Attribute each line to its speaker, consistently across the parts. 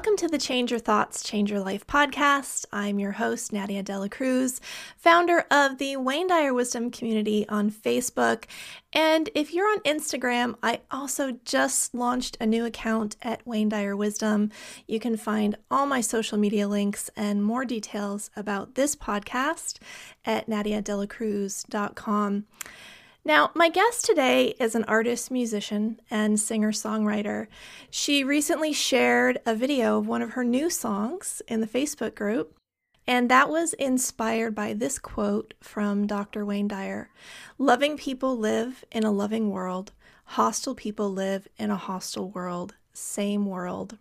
Speaker 1: Welcome to the Change Your Thoughts, Change Your Life podcast. I'm your host, Nadia Dela Cruz, founder of the Wayne Dyer Wisdom community on Facebook. And if you're on Instagram, I also just launched a new account at Wayne Dyer Wisdom. You can find all my social media links and more details about this podcast at nadiadelacruz.com. Now, my guest today is an artist, musician, and singer songwriter. She recently shared a video of one of her new songs in the Facebook group, and that was inspired by this quote from Dr. Wayne Dyer Loving people live in a loving world, hostile people live in a hostile world, same world.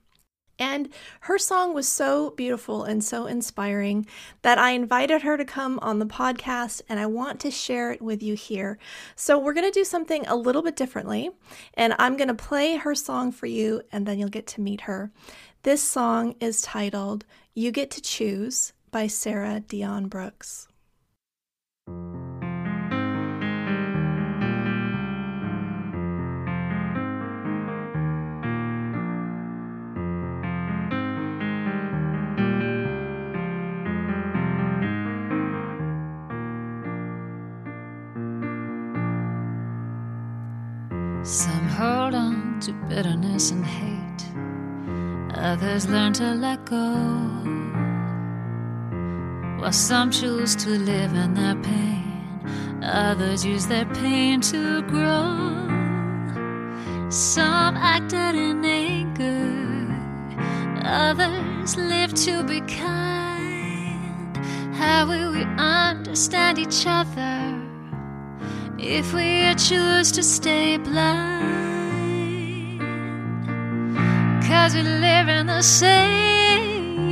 Speaker 1: And her song was so beautiful and so inspiring that I invited her to come on the podcast and I want to share it with you here. So, we're going to do something a little bit differently, and I'm going to play her song for you and then you'll get to meet her. This song is titled You Get to Choose by Sarah Dion Brooks.
Speaker 2: Bitterness and hate, others learn to let go. While some choose to live in their pain, others use their pain to grow. Some acted in anger, others live to be kind. How will we understand each other? if we choose to stay blind. Cause we live in the same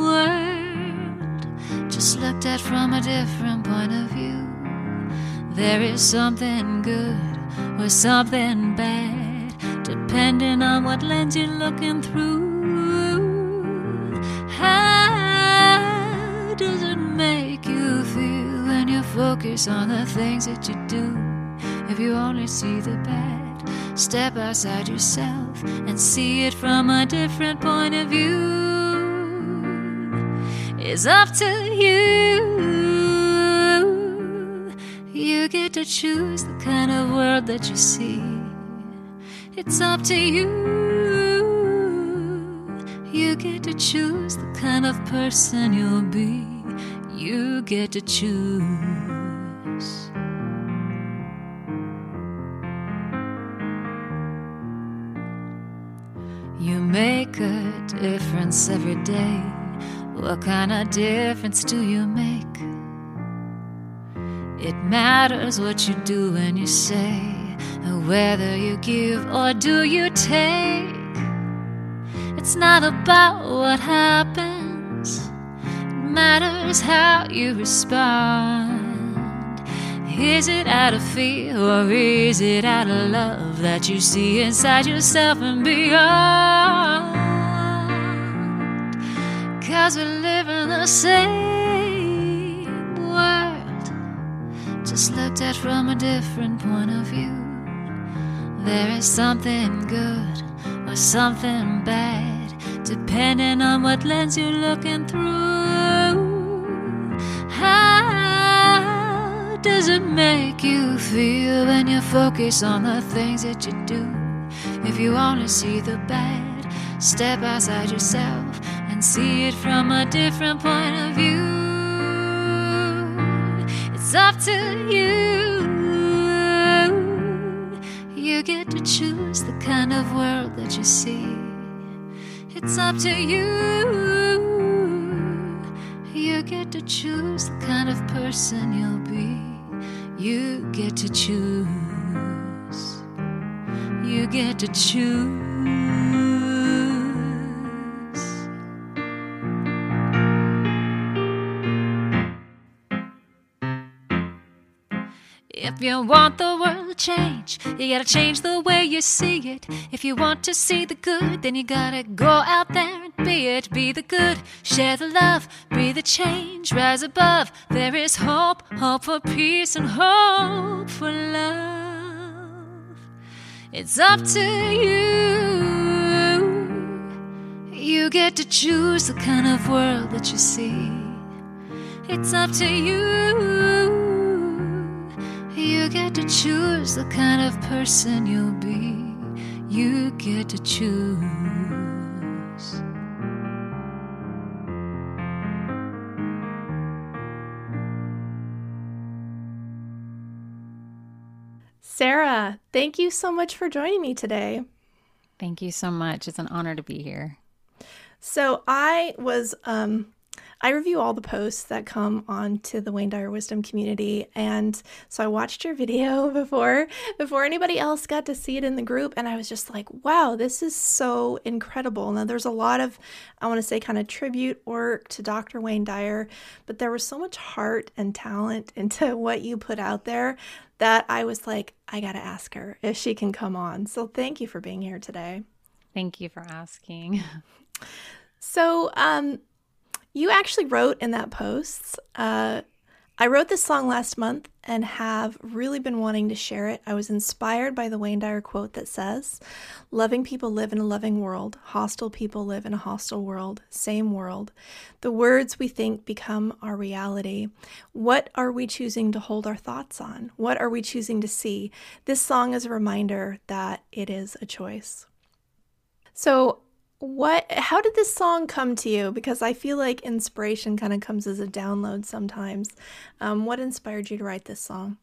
Speaker 2: world, just looked at from a different point of view. There is something good or something bad, depending on what lens you're looking through. How does it make you feel? when you focus on the things that you do. If you only see the bad, step outside yourself and see it from a different point of view. It's up to you. You get to choose the kind of world that you see. It's up to you. You get to choose the kind of person you'll be you get to choose. Make a difference every day. What kind of difference do you make? It matters what you do and you say, whether you give or do you take. It's not about what happens it matters how you respond. Is it out of fear or is it out of love that you see inside yourself and beyond? Cause we live in the same world, just looked at from a different point of view. There is something good or something bad, depending on what lens you're looking through. How does it make you feel when you focus on the things that you do? If you only see the bad, step outside yourself see it from a different point of view.
Speaker 3: It's up to you. You get to choose the kind of world that you see. It's up to you. You get to choose the kind of person you'll be. You get to choose. You get to choose. You want the world to change, you gotta change the way you see it. If you want to see the good, then you gotta go out there and be it. Be the good, share the love, be the change, rise above. There is hope, hope for peace and hope for love. It's up to you. You get to choose the kind of world that you see. It's up to you. You get to choose the kind of person you'll be. You get to choose.
Speaker 1: Sarah, thank you so much for joining me today.
Speaker 2: Thank you so much. It's an honor to be here.
Speaker 1: So I was um I review all the posts that come onto the Wayne Dyer Wisdom community, and so I watched your video before before anybody else got to see it in the group, and I was just like, "Wow, this is so incredible!" Now there's a lot of, I want to say, kind of tribute work to Dr. Wayne Dyer, but there was so much heart and talent into what you put out there that I was like, I gotta ask her if she can come on. So thank you for being here today.
Speaker 2: Thank you for asking.
Speaker 1: So, um, you actually wrote in that post, uh, I wrote this song last month and have really been wanting to share it. I was inspired by the Wayne Dyer quote that says, Loving people live in a loving world, hostile people live in a hostile world, same world. The words we think become our reality. What are we choosing to hold our thoughts on? What are we choosing to see? This song is a reminder that it is a choice. So, what how did this song come to you? Because i feel like inspiration kind of comes as a download sometimes. Um, what inspired you to write this song?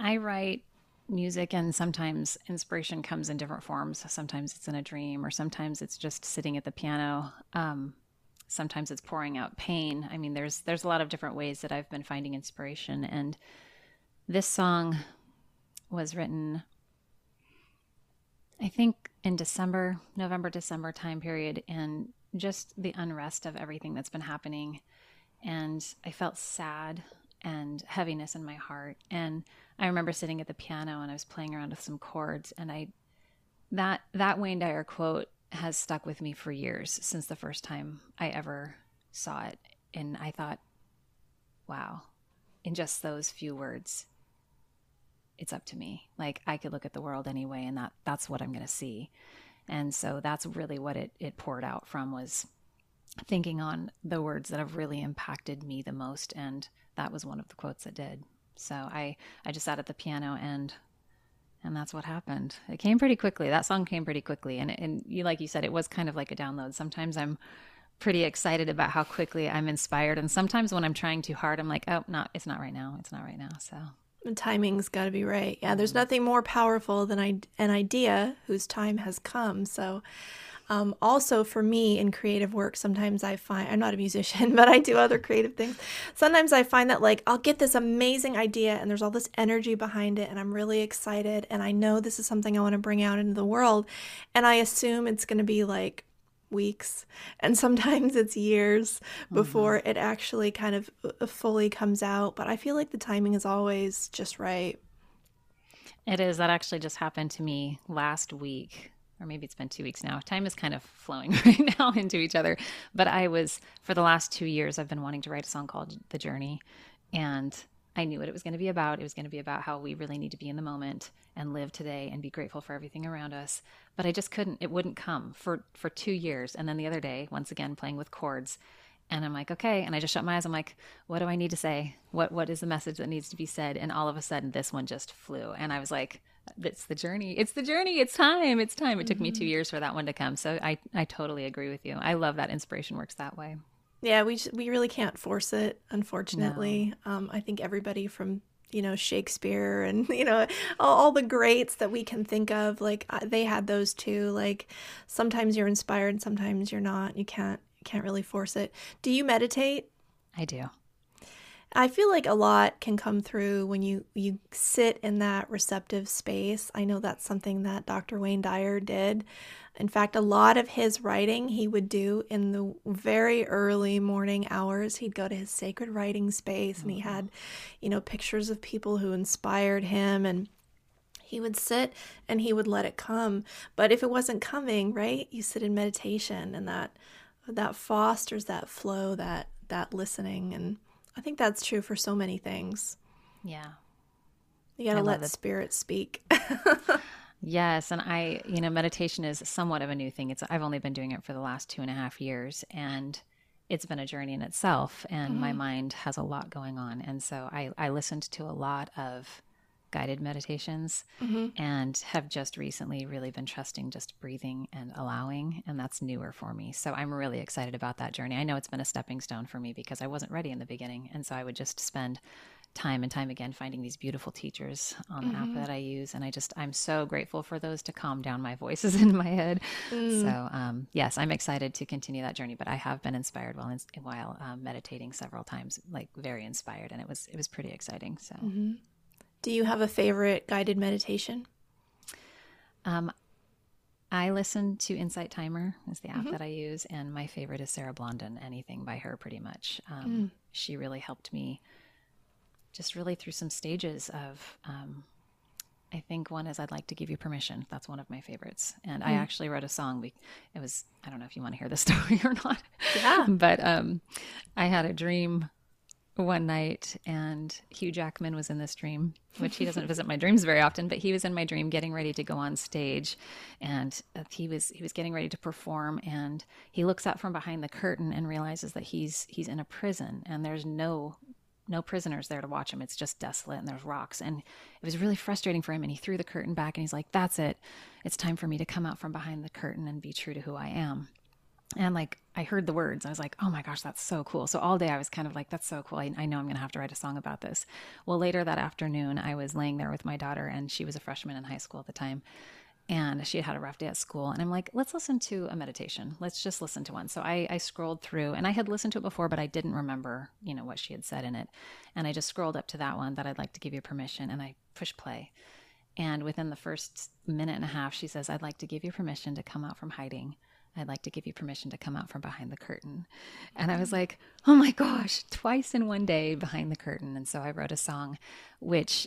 Speaker 2: I write music and sometimes inspiration comes in different forms. Sometimes it's in a dream or sometimes it's just sitting at the piano. Um, sometimes it's pouring out pain. I mean there's there's a lot of different ways that i've been finding inspiration. And this song was written I think in December, November, December time period, and just the unrest of everything that's been happening. And I felt sad and heaviness in my heart. And I remember sitting at the piano and I was playing around with some chords, and I that that Wayne Dyer quote has stuck with me for years since the first time I ever saw it. And I thought, wow, in just those few words, it's up to me. Like I could look at the world anyway, and that that's what I'm going to see. And so that's really what it it poured out from was thinking on the words that have really impacted me the most, and that was one of the quotes that did. So I I just sat at the piano and and that's what happened. It came pretty quickly. That song came pretty quickly, and and you like you said, it was kind of like a download. Sometimes I'm pretty excited about how quickly I'm inspired, and sometimes when I'm trying too hard, I'm like, oh, no, it's not right now. It's not right now. So
Speaker 1: the timing's got to be right. Yeah, there's nothing more powerful than I, an idea whose time has come. So, um, also for me in creative work, sometimes I find I'm not a musician, but I do other creative things. Sometimes I find that like I'll get this amazing idea and there's all this energy behind it, and I'm really excited, and I know this is something I want to bring out into the world, and I assume it's going to be like weeks and sometimes it's years mm-hmm. before mm-hmm. it actually kind of uh, fully comes out but i feel like the timing is always just right
Speaker 2: it is that actually just happened to me last week or maybe it's been two weeks now time is kind of flowing right now into each other but i was for the last two years i've been wanting to write a song called the journey and I knew what it was going to be about. It was going to be about how we really need to be in the moment and live today and be grateful for everything around us. But I just couldn't. It wouldn't come for for 2 years. And then the other day, once again playing with chords, and I'm like, "Okay." And I just shut my eyes. I'm like, "What do I need to say? What what is the message that needs to be said?" And all of a sudden this one just flew. And I was like, it's the journey. It's the journey. It's time. It's time. It took mm-hmm. me 2 years for that one to come. So I I totally agree with you. I love that inspiration works that way.
Speaker 1: Yeah, we just, we really can't force it, unfortunately. No. Um, I think everybody from you know Shakespeare and you know all, all, the greats that we can think of, like they had those too. Like sometimes you're inspired, sometimes you're not. You can't can't really force it. Do you meditate?
Speaker 2: I do.
Speaker 1: I feel like a lot can come through when you you sit in that receptive space. I know that's something that Dr. Wayne Dyer did. In fact, a lot of his writing he would do in the very early morning hours. He'd go to his sacred writing space and he had, you know, pictures of people who inspired him and he would sit and he would let it come. But if it wasn't coming, right? You sit in meditation and that that fosters that flow, that that listening and I think that's true for so many things.
Speaker 2: Yeah.
Speaker 1: You got to let spirit speak.
Speaker 2: yes. And I, you know, meditation is somewhat of a new thing. It's, I've only been doing it for the last two and a half years and it's been a journey in itself. And mm-hmm. my mind has a lot going on. And so I, I listened to a lot of guided meditations mm-hmm. and have just recently really been trusting just breathing and allowing and that's newer for me so i'm really excited about that journey i know it's been a stepping stone for me because i wasn't ready in the beginning and so i would just spend time and time again finding these beautiful teachers on the mm-hmm. app that I use. And I just, I'm so grateful for those to calm down my voices in my head. Mm. So, um, yes, I'm excited to continue that journey, but I have been inspired while, in, while um, meditating several times, like very inspired. And it was, it was pretty exciting. So, mm-hmm.
Speaker 1: Do you have a favorite guided meditation?
Speaker 2: Um, I listen to Insight Timer is the app mm-hmm. that I use, and my favorite is Sarah Blondin. Anything by her, pretty much. Um, mm. She really helped me, just really through some stages of. Um, I think one is I'd like to give you permission. That's one of my favorites, and mm. I actually wrote a song. It was I don't know if you want to hear the story or not.
Speaker 1: Yeah,
Speaker 2: but um, I had a dream one night and Hugh Jackman was in this dream, which he doesn't visit my dreams very often, but he was in my dream getting ready to go on stage and uh, he was he was getting ready to perform and he looks out from behind the curtain and realizes that he's he's in a prison and there's no no prisoners there to watch him. It's just desolate and there's rocks. And it was really frustrating for him. And he threw the curtain back and he's like, That's it. It's time for me to come out from behind the curtain and be true to who I am and like I heard the words. I was like, oh my gosh, that's so cool. So all day I was kind of like, that's so cool. I, I know I'm going to have to write a song about this. Well, later that afternoon, I was laying there with my daughter, and she was a freshman in high school at the time. And she had had a rough day at school. And I'm like, let's listen to a meditation. Let's just listen to one. So I, I scrolled through, and I had listened to it before, but I didn't remember, you know, what she had said in it. And I just scrolled up to that one that I'd like to give you permission, and I push play. And within the first minute and a half, she says, I'd like to give you permission to come out from hiding I'd like to give you permission to come out from behind the curtain. And I was mm. like, oh my gosh, twice in one day behind the curtain. And so I wrote a song which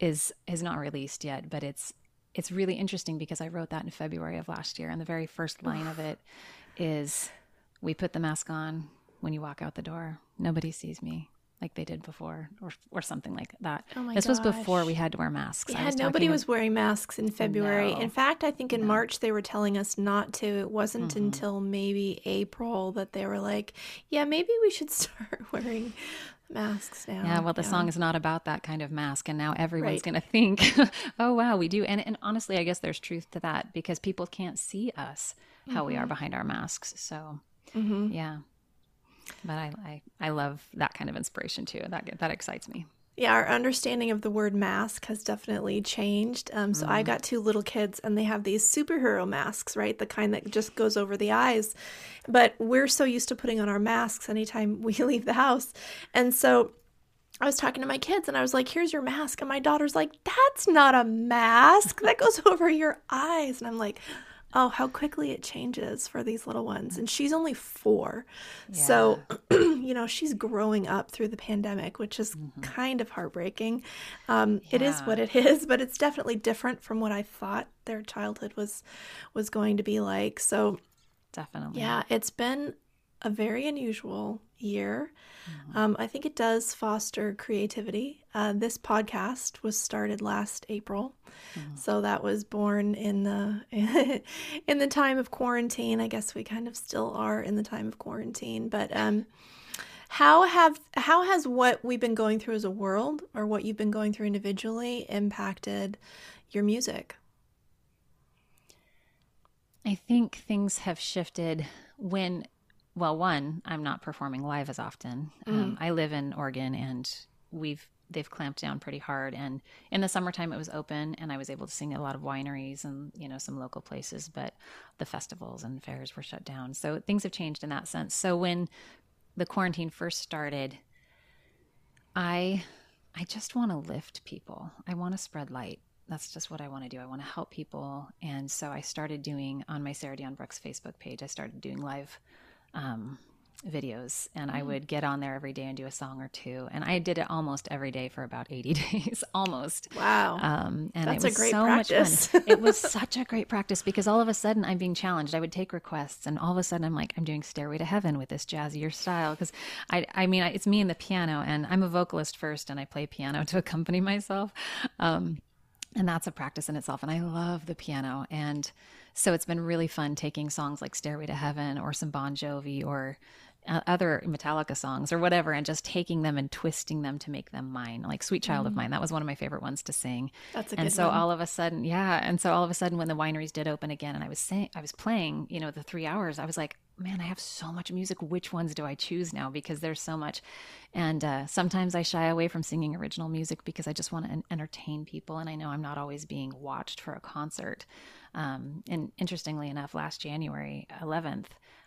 Speaker 2: is is not released yet, but it's it's really interesting because I wrote that in February of last year. And the very first line of it is we put the mask on when you walk out the door. Nobody sees me like they did before or or something like that. Oh my this gosh. was before we had to wear masks.
Speaker 1: Yeah, nobody was wearing masks in February. No. In fact, I think in no. March they were telling us not to. It wasn't mm-hmm. until maybe April that they were like, "Yeah, maybe we should start wearing masks now."
Speaker 2: Yeah, well, the yeah. song is not about that kind of mask, and now everyone's right. going to think, "Oh, wow, we do." And and honestly, I guess there's truth to that because people can't see us how mm-hmm. we are mm-hmm. behind our masks. So, mm-hmm. yeah. But I, I, I love that kind of inspiration too. That that excites me.
Speaker 1: Yeah, our understanding of the word mask has definitely changed. Um, so mm. I got two little kids, and they have these superhero masks, right? The kind that just goes over the eyes. But we're so used to putting on our masks anytime we leave the house, and so I was talking to my kids and I was like, here's your mask. And my daughter's like, that's not a mask. That goes over your eyes. And I'm like, oh, how quickly it changes for these little ones. And she's only four. Yeah. So, you know, she's growing up through the pandemic, which is mm-hmm. kind of heartbreaking. Um, yeah. It is what it is, but it's definitely different from what I thought their childhood was was going to be like. So,
Speaker 2: definitely.
Speaker 1: Yeah, it's been a very unusual year. Mm-hmm. Um, I think it does foster creativity. Uh, this podcast was started last April, mm-hmm. so that was born in the in the time of quarantine. I guess we kind of still are in the time of quarantine, but. Um, how have how has what we've been going through as a world or what you've been going through individually impacted your music?
Speaker 2: I think things have shifted when well, one, I'm not performing live as often. Um, I live in Oregon, and we've they've clamped down pretty hard. And in the summertime, it was open, and I was able to sing at a lot of wineries and you know some local places. But the festivals and fairs were shut down, so things have changed in that sense. So when the quarantine first started, I I just want to lift people. I want to spread light. That's just what I want to do. I want to help people. And so I started doing on my Sarah Dion Brooks Facebook page, I started doing live um, videos and I would get on there every day and do a song or two. And I did it almost every day for about 80 days, almost.
Speaker 1: Wow.
Speaker 2: Um, and
Speaker 1: That's
Speaker 2: it
Speaker 1: a
Speaker 2: was
Speaker 1: great
Speaker 2: so
Speaker 1: practice.
Speaker 2: much fun. it was such a great practice because all of a sudden I'm being challenged. I would take requests, and all of a sudden I'm like, I'm doing Stairway to Heaven with this jazzier style because I, I mean, it's me and the piano, and I'm a vocalist first, and I play piano to accompany myself. Um, and that's a practice in itself and i love the piano and so it's been really fun taking songs like stairway to heaven or some bon jovi or uh, other metallica songs or whatever and just taking them and twisting them to make them mine like sweet child of mine. That was one of my favorite ones to sing.
Speaker 1: That's a good and
Speaker 2: so
Speaker 1: one.
Speaker 2: all of a sudden yeah and so all of a sudden when the wineries did open again and i was saying i was playing you know the three hours i was like man i have so much music. Which ones do i choose now? Because there's so much. And uh, sometimes i shy away from singing original music because i just want to entertain people and i know i'm not always being watched for a concert um, and interestingly enough last january 11th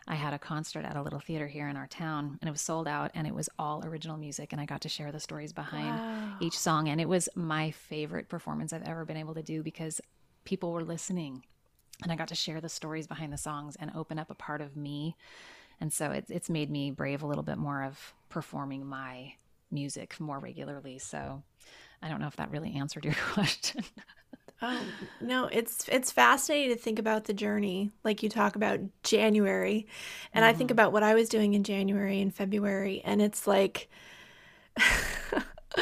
Speaker 2: I had a concert at a little theater here in our town and it was sold out and it was all original music and I got to share the stories behind each song and it was my favorite performance I've ever been able to do because people were listening and I got to share the stories behind the songs and open up a part of me. And so it's it's made me brave a little bit more of performing my music more regularly. So I don't know if that really answered your question.
Speaker 1: Oh no, it's it's fascinating to think about the journey, like you talk about January, and I think about what I was doing in January and February, and it's like,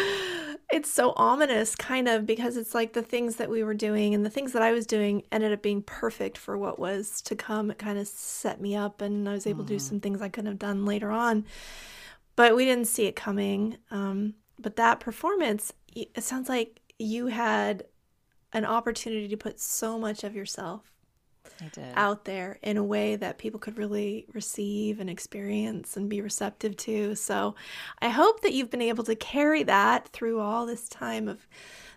Speaker 1: it's so ominous, kind of, because it's like the things that we were doing and the things that I was doing ended up being perfect for what was to come. It kind of set me up, and I was able to do some things I couldn't have done later on, but we didn't see it coming. Um, but that performance, it sounds like you had an opportunity to put so much of yourself out there in a way that people could really receive and experience and be receptive to. So I hope that you've been able to carry that through all this time of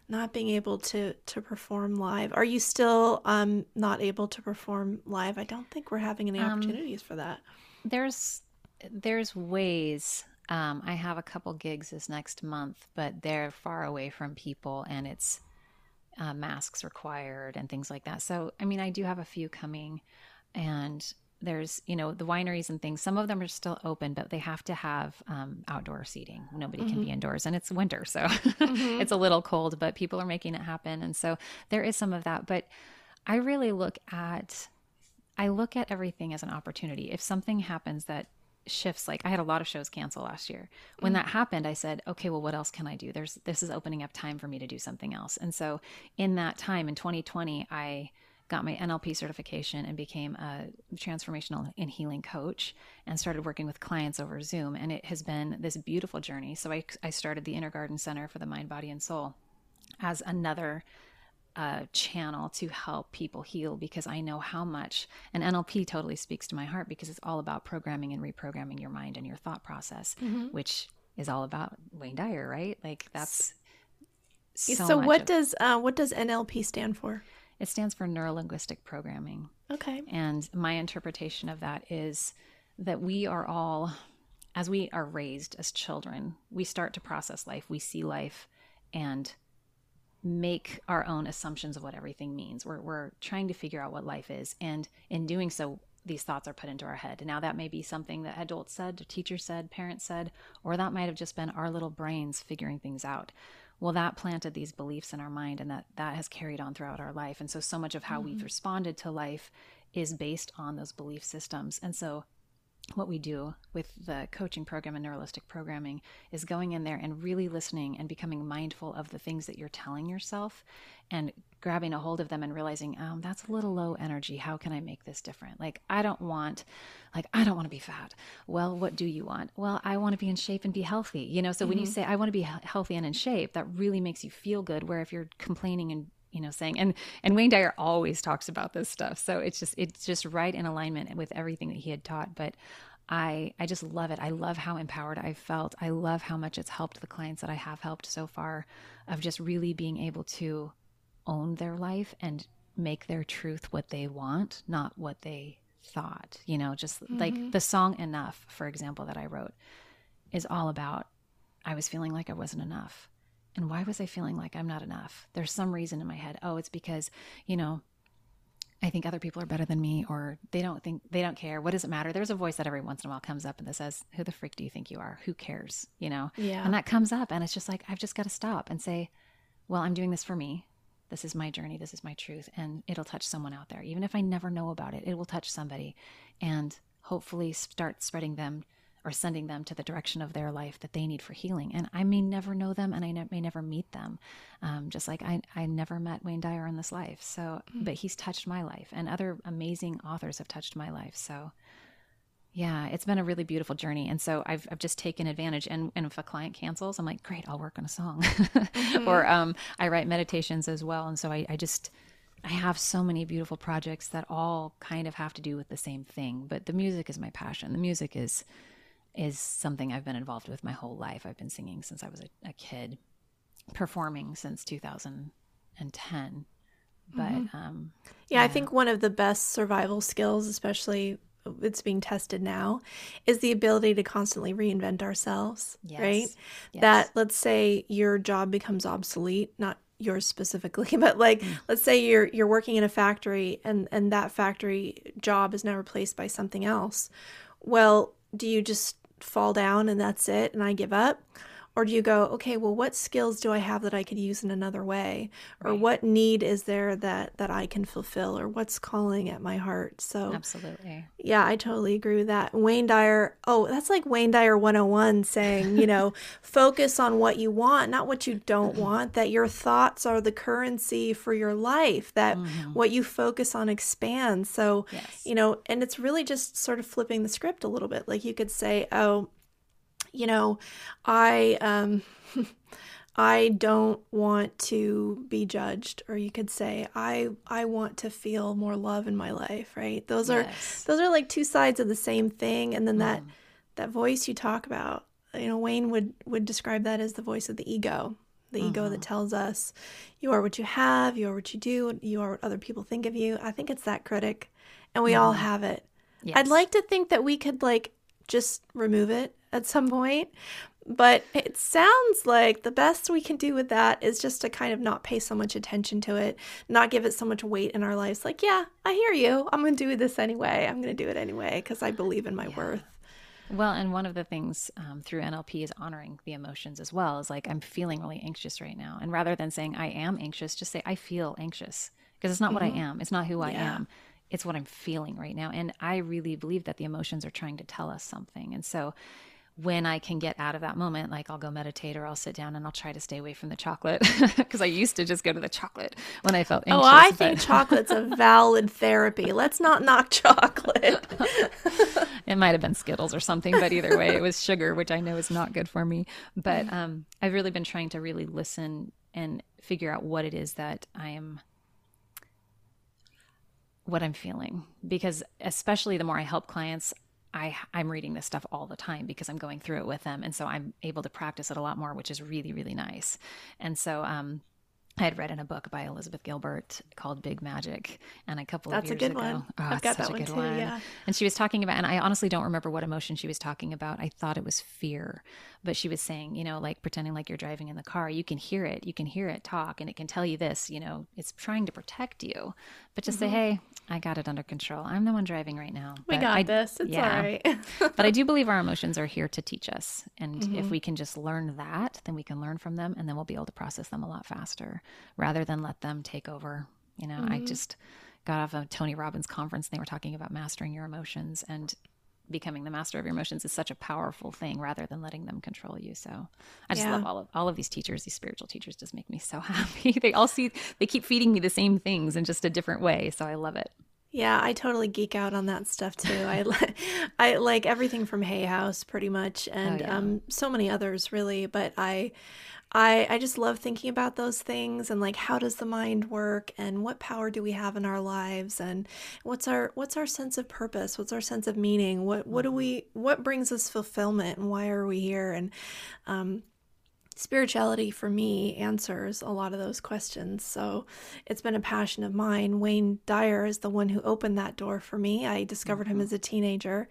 Speaker 1: not being able to to perform live. Are you still um not able to perform live? I don't think we're having any opportunities for that.
Speaker 2: there's there's ways um, i have a couple gigs this next month but they're far away from people and it's uh, masks required and things like that. So i mean i do have a few coming and there's you know the wineries and things some of them are still open but they have to have um, outdoor seating. Nobody can be indoors and it's winter so it's a little cold but people are making it happen. And so there is some of that but i really look at I look at everything as an opportunity. If something happens that shifts, like I had a lot of shows cancel last year. When mm. that happened, I said, okay, well, what else can I do? There's this is opening up time for me to do something else. And so in that time in 2020, I got my NLP certification and became a transformational and healing coach and started working with clients over Zoom. And it has been this beautiful journey. So I, I started the Inner Garden Center for the Mind, Body, and Soul as another uh, channel to help people heal because I know how much, and NLP totally speaks to my heart because it's all about programming and reprogramming your mind and your thought process, which is all about Wayne Dyer, right? Like that's so,
Speaker 1: So, what
Speaker 2: of-
Speaker 1: does uh, what does NLP stand for?
Speaker 2: it stands for neuro linguistic programming.
Speaker 1: Okay.
Speaker 2: And my interpretation of that is that we are all, as we are raised as children, we start to process life, we see life, and make our own assumptions of what everything means. We're, we're trying to figure out what life is. And in doing so, these thoughts are put into our head. Now, that may be something that adults said, teachers said, parents said, or that might have just been our little brains figuring things out. Well, that planted these beliefs in our mind, and that that has carried on throughout our life. And so, so much of how we've mm-hmm. responded to life is based on those belief systems. And so, what we do with the coaching program and neuralistic programming is going in there and really listening and becoming mindful of the things that you're telling yourself and grabbing a hold of them and realizing um, that's a little low energy. How can i make this different? Like i don't want like i don't want to be fat. Well what do you want? Well i want to be in shape and be healthy. You know so when you say i want to be healthy and in shape that really makes you feel good where if you're complaining and you know saying and and wayne dyer always talks about this stuff so it's just it's just right in alignment with everything that he had taught but I I just love it. I love how empowered I felt. I love how much it's helped the clients that I have helped so far of just really being able to own their life and make their truth what they want, not what they thought. You know, just mm-hmm. like the song Enough, for example, that I wrote is all about I was feeling like I wasn't enough. And why was I feeling like I'm not enough? There's some reason in my head. Oh, it's because, you know, I think other people are better than me or they don't think they don't care. What does it matter? There's a voice that every once in a while comes up and that says, Who the freak do you think you are? Who cares? You know?
Speaker 1: Yeah.
Speaker 2: And that comes up and it's just like I've just got to stop and say, Well, I'm doing this for me. This is my journey. This is my truth. And it'll touch someone out there. Even if I never know about it, it will touch somebody and hopefully start spreading them or sending them to the direction of their life that they need for healing. And I may never know them and I ne- may never meet them. Um, just like I, I never met Wayne Dyer in this life. So, mm-hmm. but he's touched my life and other amazing authors have touched my life. So, yeah, it's been a really beautiful journey. And so I've, I've just taken advantage. And, and if a client cancels, I'm like, great, I'll work on a song. mm-hmm. Or um, I write meditations as well. And so I, I just, I have so many beautiful projects that all kind of have to do with the same thing. But the music is my passion. The music is is something I've been involved with my whole life. I've been singing since I was a, a kid, performing since 2010. But mm-hmm. um,
Speaker 1: yeah, yeah, I think one of the best survival skills, especially it's being tested now, is the ability to constantly reinvent ourselves. Yes. Right? Yes. That let's say your job becomes obsolete, not yours specifically but like mm. let's say you're you're working in a factory and and that factory job is now replaced by something else well do you just fall down and that's it and I give up? Or do you go, okay, well, what skills do I have that I could use in another way? Or right. what need is there that that I can fulfill? Or what's calling at my heart? So
Speaker 2: absolutely,
Speaker 1: yeah, I totally agree with that. Wayne Dyer, oh, that's like Wayne Dyer 101 saying, you know, focus on what you want, not what you don't want. That your thoughts are the currency for your life. That mm-hmm. what you focus on expands. So, yes. you know, and it's really just sort of flipping the script a little bit. Like you could say, oh you know, I um I don't want to be judged or you could say I I want to feel more love in my life, right? Those yes. are those are like two sides of the same thing and then mm. that that voice you talk about, you know, Wayne would would describe that as the voice of the ego. The ego that mm-hmm. tells us you are what you have, you are what you do, you are what other people think of you. I think it's that critic and we mm. all mm-hmm. have it. Yes. I'd like to think that we could like just remove it at some point. But it sounds like the best we can do with that is just to kind of not pay so much attention to it, not give it so much weight in our lives. Like, yeah, I hear you. I'm going to do this anyway. I'm going to do it anyway because I believe in my yeah. worth.
Speaker 2: Well, and one of the things um, through NLP is honoring the emotions as well. Is like, I'm feeling really anxious right now. And rather than saying, I am anxious, just say, I feel anxious because it's not mm-hmm. what I mm-hmm. am. It's not who I am it's what I'm feeling right now. And I really believe that the emotions are trying to tell us something. And so when I can get out of that moment, like I'll go meditate or I'll sit down and I'll try to stay away from the chocolate because I used to just go to the chocolate when I felt anxious.
Speaker 1: Oh, I but... think chocolate's a valid therapy. Let's not knock chocolate.
Speaker 2: it might have been Skittles or something, but either way, it was sugar, which I know is not good for me. But um, I've really been trying to really listen and figure out what it is that I am what I'm feeling because especially the more I help clients, I I'm reading this stuff all the time because I'm going through it with them, and so I'm able to practice it a lot more, which is really really nice. And so um, I had read in a book by Elizabeth Gilbert called Big Magic, and a couple
Speaker 1: That's
Speaker 2: of years
Speaker 1: ago,
Speaker 2: oh,
Speaker 1: I've got that one too. One. Yeah,
Speaker 2: and she was talking about, and I honestly don't remember what emotion she was talking about. I thought it was fear, but she was saying, you know, like pretending like you're driving in the car, you can hear it, you can hear it talk, and it can tell you this, you know, it's trying to protect you, but just mm-hmm. say, hey, I got it under control. I'm the one driving right now.
Speaker 1: We got
Speaker 2: I,
Speaker 1: this. It's yeah. all right.
Speaker 2: but I do believe our emotions are here to teach us. And mm-hmm. if we can just learn that, then we can learn from them and then we'll be able to process them a lot faster rather than let them take over. You know, mm-hmm. I just got off a Tony Robbins conference and they were talking about mastering your emotions and becoming the master of your emotions is such a powerful thing rather than letting them control you. So I just yeah. love all of all of these teachers, these spiritual teachers just make me so happy. they all see they keep feeding me the same things in just a different way. So I love it.
Speaker 1: Yeah, I totally geek out on that stuff too. I I like everything from Hay House pretty much and oh, yeah. um so many others really, but I I, I just love thinking about those things and like how does the mind work and what power do we have in our lives and what's our what's our sense of purpose what's our sense of meaning what what do we what brings us fulfillment and why are we here and um, spirituality for me answers a lot of those questions. So it's been a passion of mine. Wayne Dyer is the one who opened that door for me. I discovered him mm-hmm. as a teenager.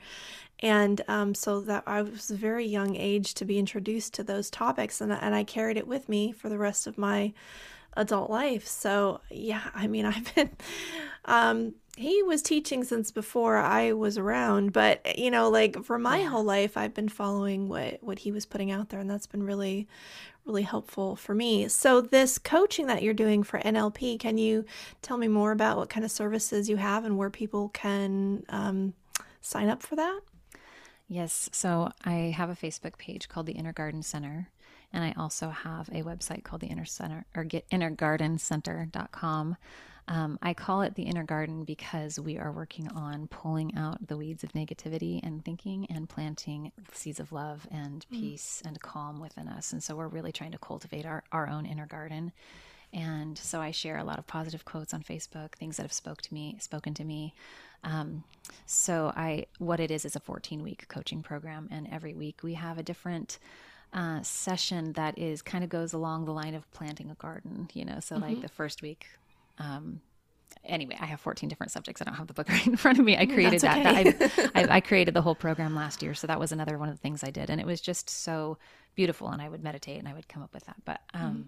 Speaker 1: And um, so that I was a very young age to be introduced to those topics, and, and I carried it with me for the rest of my adult life. So yeah, I mean, I've been um, he was teaching since before I was around, but you know, like for my whole life, I've been following what what he was putting out there, and that's been really, really helpful for me. So, this coaching that you're doing for NLP, can you tell me more about what kind of services you have and where people can um, sign up for that?
Speaker 2: Yes. So, I have a Facebook page called the Inner Garden Center. And I also have a website called the Inner Center or get innergardencenter.com. Um, I call it the inner garden because we are working on pulling out the weeds of negativity and thinking and planting seeds of love and mm. peace and calm within us. And so we're really trying to cultivate our, our own inner garden. And so I share a lot of positive quotes on Facebook, things that have spoke to me, spoken to me. Um, so I, what it is, is a 14 week coaching program, and every week we have a different uh, session that is kind of goes along the line of planting a garden. You know, so mm-hmm. like the first week, um, anyway, I have 14 different subjects. I don't have the book right in front of me. I created that. Okay. that I, I, I, created the whole program last year. So that was another one of the things I did. And it was just so beautiful. And I would meditate and I would come up with that. But um, mm-hmm.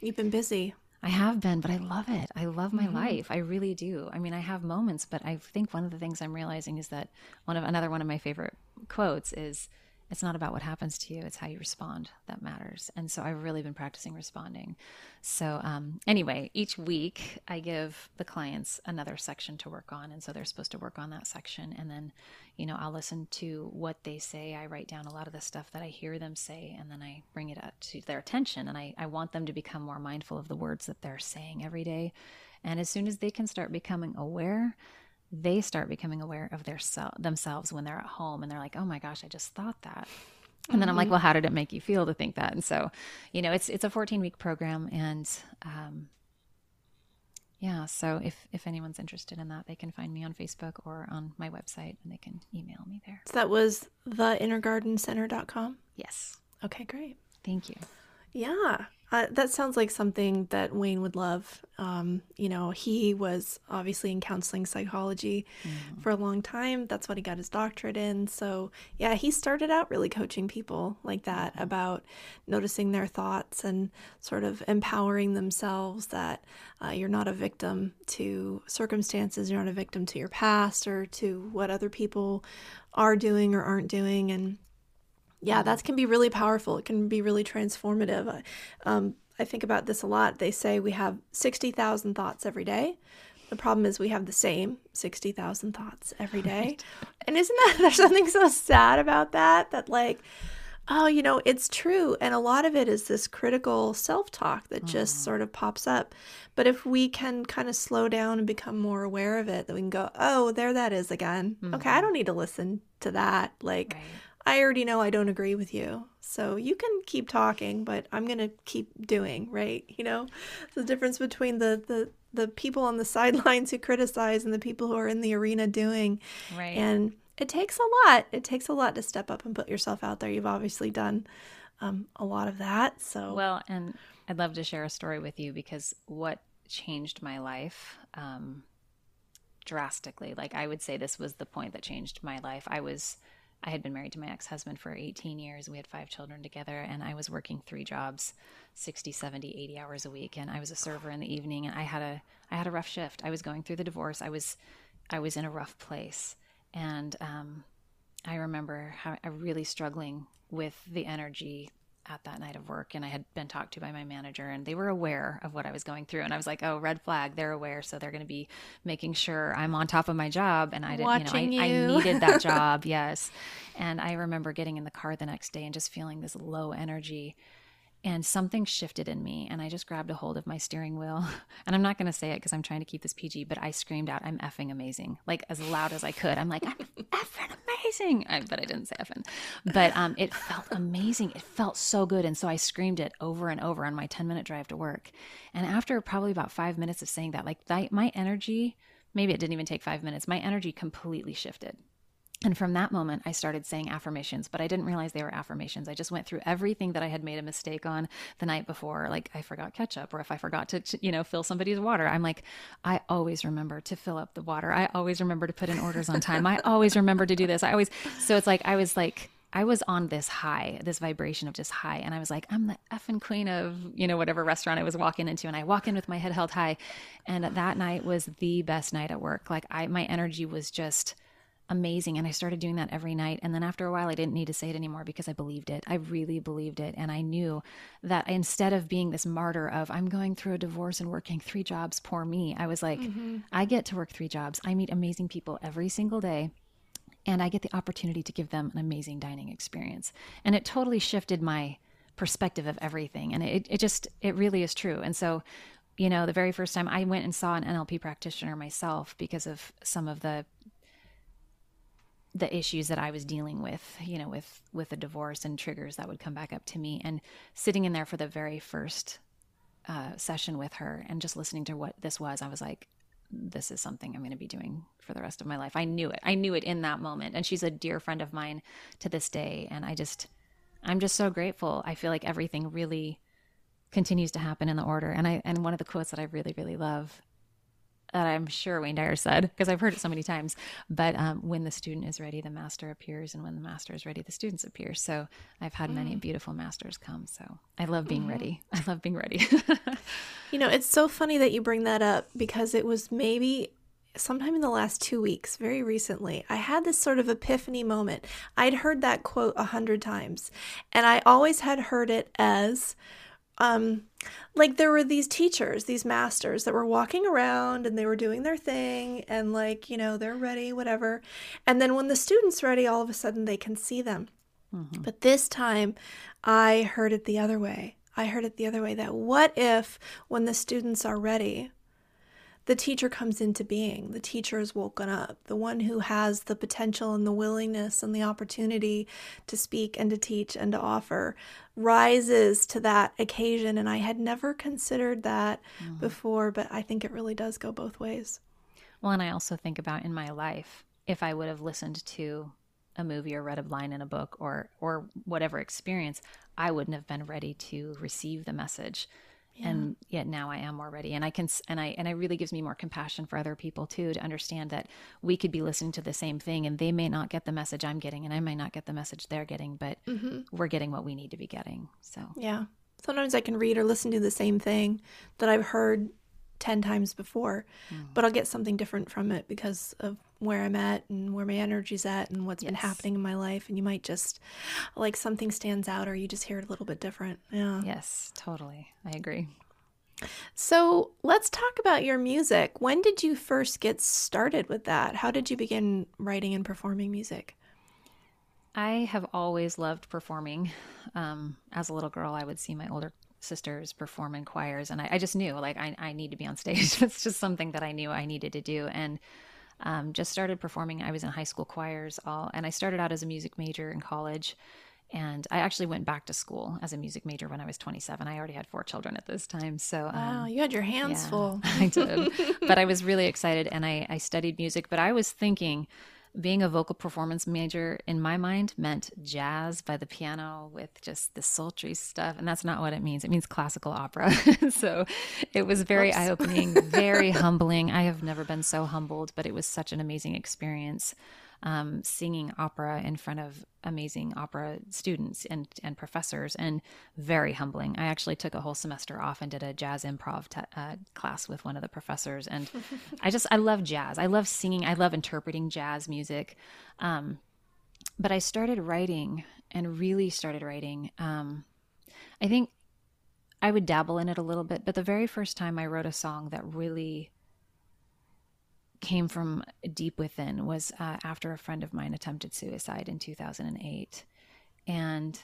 Speaker 1: You've been busy.
Speaker 2: I have been, but I love it. I love my mm-hmm. life. I really do. I mean, I have moments, but I think one of the things I'm realizing is that one of another one of my favorite quotes is it's not about what happens to you, it's how you respond that matters. And so I've really been practicing responding. So, um, anyway, each week I give the clients another section to work on. And so they're supposed to work on that section. And then, you know, I'll listen to what they say. I write down a lot of the stuff that I hear them say, and then I bring it up to their attention. And I, I want them to become more mindful of the words that they're saying every day. And as soon as they can start becoming aware, they start becoming aware of their self, themselves when they're at home and they're like, "Oh my gosh, I just thought that." And then I'm like, mm-hmm. "Well, how did it make you feel to think that?" And so, you know, it's it's a 14 week program, and um, yeah. So if if anyone's interested in that, they can find me on Facebook or on my website, and they can email me there.
Speaker 1: So that was theinnergardencenter.com.
Speaker 2: Yes.
Speaker 1: Okay, great.
Speaker 2: Thank you.
Speaker 1: Yeah. Uh, that sounds like something that Wayne would love. Um, you know, he was obviously in counseling psychology mm. for a long time. That's what he got his doctorate in. So, yeah, he started out really coaching people like that mm-hmm. about noticing their thoughts and sort of empowering themselves that uh, you're not a victim to circumstances, you're not a victim to your past or to what other people are doing or aren't doing. And yeah, that can be really powerful. It can be really transformative. Um, I think about this a lot. They say we have 60,000 thoughts every day. The problem is we have the same 60,000 thoughts every day. Right. And isn't that, there's something so sad about that? That, like, oh, you know, it's true. And a lot of it is this critical self talk that just mm. sort of pops up. But if we can kind of slow down and become more aware of it, that we can go, oh, there that is again. Mm-hmm. Okay, I mm-hmm. don't need to listen to that. Like, right. I already know I don't agree with you. So you can keep talking, but I'm going to keep doing, right? You know, the difference between the, the, the people on the sidelines who criticize and the people who are in the arena doing.
Speaker 2: Right.
Speaker 1: And it takes a lot. It takes a lot to step up and put yourself out there. You've obviously done um, a lot of that. So,
Speaker 2: well, and I'd love to share a story with you because what changed my life um, drastically, like I would say this was the point that changed my life. I was I had been married to my ex husband for 18 years. We had five children together, and I was working three jobs 60, 70, 80 hours a week. And I was a server in the evening, and I had a, I had a rough shift. I was going through the divorce. I was, I was in a rough place. And um, I remember how, I really struggling with the energy at that night of work and I had been talked to by my manager and they were aware of what I was going through and I was like, "Oh, red flag, they're aware, so they're going to be making sure I'm on top of my job." And I didn't,
Speaker 1: Watching
Speaker 2: you know, I, I needed that job, yes. And I remember getting in the car the next day and just feeling this low energy and something shifted in me and i just grabbed a hold of my steering wheel. And i'm not going to say it because i'm trying to keep this pg but i screamed out i'm effing amazing like as loud as i could. I'm like i'm effing amazing. I, but i didn't say effing. But um, it felt amazing. It felt so good. And so i screamed it over and over on my 10 minute drive to work. And after probably about five minutes of saying that like my energy maybe it didn't even take five minutes my energy completely shifted and from that moment, I started saying affirmations, but I didn't realize they were affirmations. I just went through everything that I had made a mistake on the night before. Like I forgot ketchup, or if I forgot to, you know, fill somebody's water, I'm like, I always remember to fill up the water. I always remember to put in orders on time. I always remember to do this. I always, so it's like, I was like, I was on this high, this vibration of just high. And I was like, I'm the effing queen of, you know, whatever restaurant I was walking into. And I walk in with my head held high. And that night was the best night at work. Like I, my energy was just, amazing. And I started doing that every night. And then after a while, I didn't need to say it anymore because I believed it. I really believed it. And I knew that instead of being this martyr of, I'm going through a divorce and working three jobs, poor me, I was like, mm-hmm. I get to work three jobs. I meet amazing people every single day. And I get the opportunity to give them an amazing dining experience. And it totally shifted my perspective of everything. And it, it just, it really is true. And so you know, the very first time I went and saw an NLP practitioner myself because of some of the the issues that I was dealing with, you know, with with a divorce and triggers that would come back up to me, and sitting in there for the very first uh, session with her and just listening to what this was, I was like, this is something I'm going to be doing for the rest of my life. I knew it. I knew it in that moment, and she's a dear friend of mine to this day, and I just, I'm just so grateful. I feel like everything really continues to happen in the order, and I and one of the quotes that I really really love that I'm sure Wayne Dyer said because I've heard it so many times. But um, when the student is ready, the master appears, and when the master is ready, the students appear. So I've had mm. many beautiful masters come. So I love being mm. ready. I love being ready.
Speaker 1: you know, it's so funny that you bring that up because it was maybe sometime in the last two weeks, very recently, I had this sort of epiphany moment. I'd heard that quote a hundred times, and I always had heard it as um like there were these teachers these masters that were walking around and they were doing their thing and like you know they're ready whatever. And then when the students ready all of a sudden they can see them. Mm-hmm. but this time i heard it the other way. I heard it the other way that what if when the students are ready the teacher comes into being. The teacher is woken up, the one who has the potential and the willingness and the opportunity to speak and to teach and to offer rises to that occasion. And I had never considered that mm-hmm. before, but I think it really does go both ways.
Speaker 2: Well, and I also think about in my life, if I would have listened to a movie or read a line in a book or or whatever experience, I wouldn't have been ready to receive the message yeah. and yet now i am more ready and i can and i and it really gives me more compassion for other people too to understand that we could be listening to the same thing and they may not get the message i'm getting and i might not get the message they're getting but mm-hmm. we're getting what we need to be getting so
Speaker 1: yeah sometimes i can read or listen to the same thing that i've heard 10 times before, mm. but I'll get something different from it because of where I'm at and where my energy's at and what's yes. been happening in my life. And you might just like something stands out or you just hear it a little bit different. Yeah.
Speaker 2: Yes, totally. I agree.
Speaker 1: So let's talk about your music. When did you first get started with that? How did you begin writing and performing music?
Speaker 2: I have always loved performing. Um, as a little girl, I would see my older sisters perform in choirs and I, I just knew like I, I need to be on stage it's just something that i knew i needed to do and um, just started performing. I was in high school choirs all and i started out as a music major in college and i actually went back to school as a music major when i was 27 i already had four children at this time so
Speaker 1: wow um, you had your hands yeah, full.
Speaker 2: I did. But i was really excited and I, I studied music but i was thinking being a vocal performance major in my mind meant jazz by the piano with just the sultry stuff and that's not what it means. It means classical opera. So it was very eye-opening very humbling. I have never been so humbled but it was such an amazing experience um, singing opera in front of amazing opera students and, and professors, and very humbling. I actually took a whole semester off and did a jazz improv te- uh, class with one of the professors. And I just, I love jazz. I love singing. I love interpreting jazz music. Um, but I started writing and really started writing. Um, I think I would dabble in it a little bit, but the very first time I wrote a song that really came from deep within was uh, after a friend of mine attempted suicide in 2008 and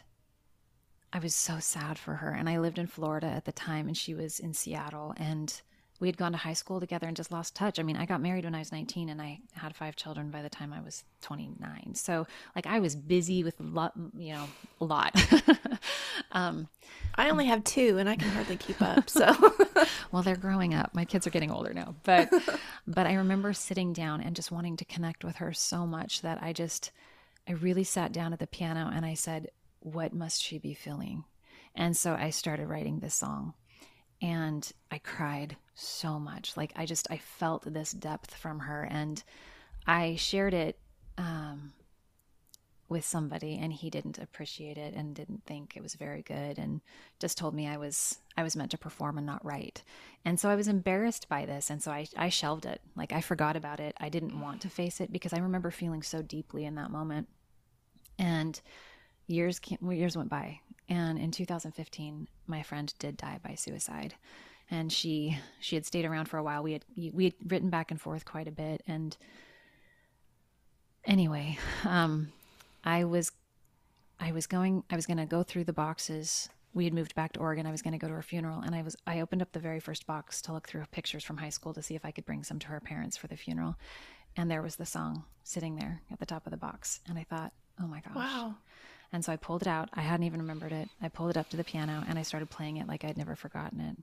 Speaker 2: I was so sad for her. And I lived in Florida at the time, and she was in Seattle. And we had gone to high school together and just lost touch. I mean, I got married when I was 19 and I had five children by the time I was 29. So, like, I was busy with a lot, you know, a lot.
Speaker 1: um, I only have two and I can hardly keep up. So,
Speaker 2: well, they're growing up. My kids are getting older now. But, but I remember sitting down and just wanting to connect with her so much that I just, I really sat down at the piano and I said, What must she be feeling? And so I started writing this song and I cried so much. Like I just I felt this depth from her, and I shared it um, with somebody, and he didn't appreciate it and didn't think it was very good, and just told me I was I was meant to perform and not write. And so I was embarrassed by this, and so I I shelved it. Like I forgot about it. I didn't want to face it because I remember feeling so deeply in that moment, and years came, years went by and in 2015 my friend did die by suicide and she she had stayed around for a while. We had we had written back and forth quite a bit. And anyway um i was i was going i was going to go through the boxes. We had moved back to oregon. I was going to go to her funeral. And i was i opened up the very first box to look through pictures from high school to see if i could bring some to her parents for the funeral. And there was the song sitting there at the top of the box. And i thought oh my gosh.
Speaker 1: Wow.
Speaker 2: And so I pulled it out. I hadn't even remembered it. I pulled it up to the piano and I started playing it like I'd never forgotten it.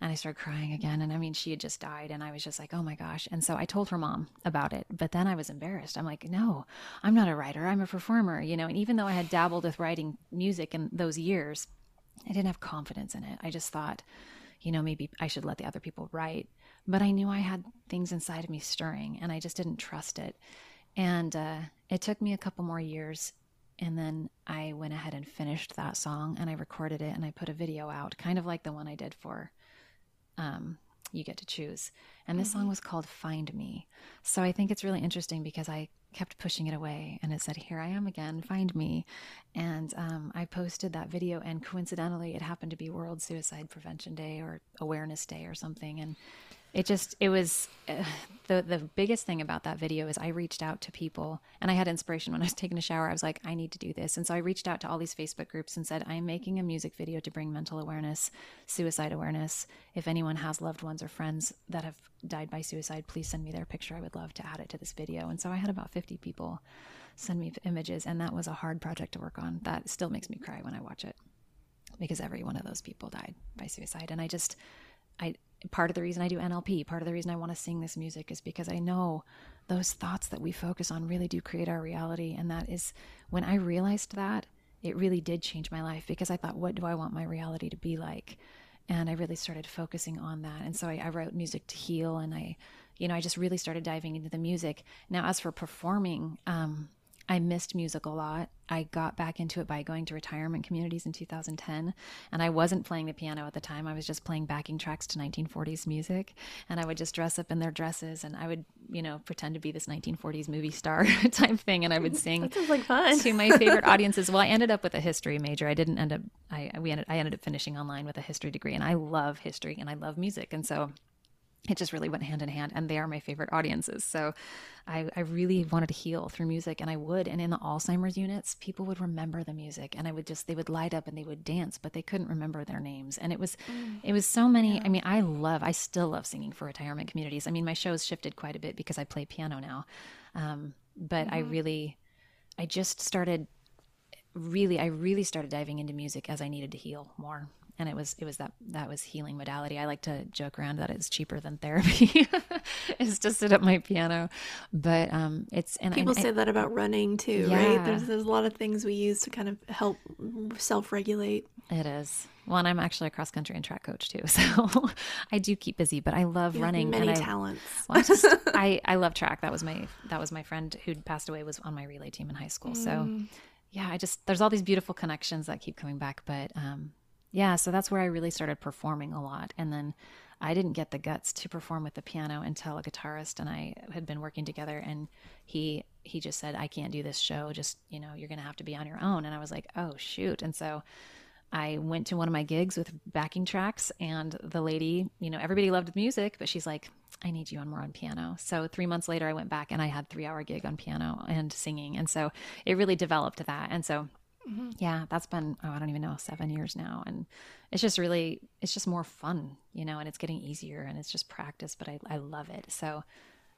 Speaker 2: And I started crying again. And I mean, she had just died. And I was just like, oh my gosh. And so I told her mom about it. But then I was embarrassed. I'm like, no, I'm not a writer. I'm a performer, you know. And even though I had dabbled with writing music in those years, I didn't have confidence in it. I just thought, you know, maybe I should let the other people write. But I knew I had things inside of me stirring and I just didn't trust it. And uh, it took me a couple more years and then I went ahead and finished that song and I recorded it and I put a video out, kind of like the one I did for um, You Get to Choose. And this mm-hmm. song was called Find Me. So I think it's really interesting because I kept pushing it away and it said, Here I am again, find me. And um, I posted that video, and coincidentally, it happened to be World Suicide Prevention Day or Awareness Day or something. And it just it was uh, the the biggest thing about that video is I reached out to people and I had inspiration when I was taking a shower. I was like I need to do this. And so I reached out to all these Facebook groups and said I'm making a music video to bring mental awareness suicide awareness. If anyone has loved ones or friends that have died by suicide please send me their picture. I would love to add it to this video. And so I had about 50 people send me images and that was a hard project to work on. That still makes me cry when I watch it because every one of those people died by suicide. And I just I part of the reason I do NLP, part of the reason I want to sing this music is because I know those thoughts that we focus on really do create our reality. And that is when I realized that, it really did change my life because I thought, what do I want my reality to be like? And I really started focusing on that. And so I, I wrote music to heal and I, you know, I just really started diving into the music. Now, as for performing, um, I missed music a lot. I got back into it by going to retirement communities in 2010. And I wasn't playing the piano at the time. I was just playing backing tracks to 1940s music. And I would just dress up in their dresses and I would, you know, pretend to be this 1940s movie star type thing. And I would sing
Speaker 1: like fun.
Speaker 2: to my favorite audiences. Well, I ended up with a history major. I didn't end up, I, we ended, I ended up finishing online with a history degree. And I love history and I love music. And so it just really went hand in hand and they are my favorite audiences so I, I, really wanted to heal through music and i would and in the alzheimer's units people would remember the music and i would just they would light up and they would dance but they couldn't remember their names and it was mm. it was so many yeah. i mean i love i still love singing for retirement communities i mean my show's shifted quite a bit because i play piano now um, but mm-hmm. i really i just started really i really started diving into music as i needed to heal more and it was it was that that was healing modality. I like to joke around that it's cheaper than therapy is to sit at my piano, but um, it's and
Speaker 1: people I, say that about running too, yeah. right? There's there's a lot of things we use to kind of help self regulate.
Speaker 2: It is. Well, I'm actually a cross country and track coach too, so I do keep busy. But I love running.
Speaker 1: Many
Speaker 2: and
Speaker 1: I, talents.
Speaker 2: Well, I just I I love track. That was my that was my friend who'd passed away was on my relay team in high school. Mm. So yeah, I just there's all these beautiful connections that keep coming back. But um, yeah, so that's where I really started performing a lot. And then I didn't get the guts to perform with the piano until a guitarist and I had been working together and he he just said, I can't do this show, just, you know, you're gonna have to be on your own. And I was like, Oh shoot. And so I went to one of my gigs with backing tracks and the lady, you know, everybody loved the music, but she's like, I need you on more on piano. So three months later I went back and I had three hour gig on piano and singing. And so it really developed that. And so Mm-hmm. Yeah, that's been oh, I don't even know seven years now, and it's just really it's just more fun, you know, and it's getting easier, and it's just practice. But I I love it. So,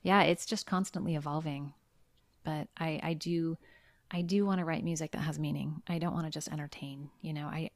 Speaker 2: yeah, it's just constantly evolving. But I I do I do want to write music that has meaning. I don't want to just entertain. You know, I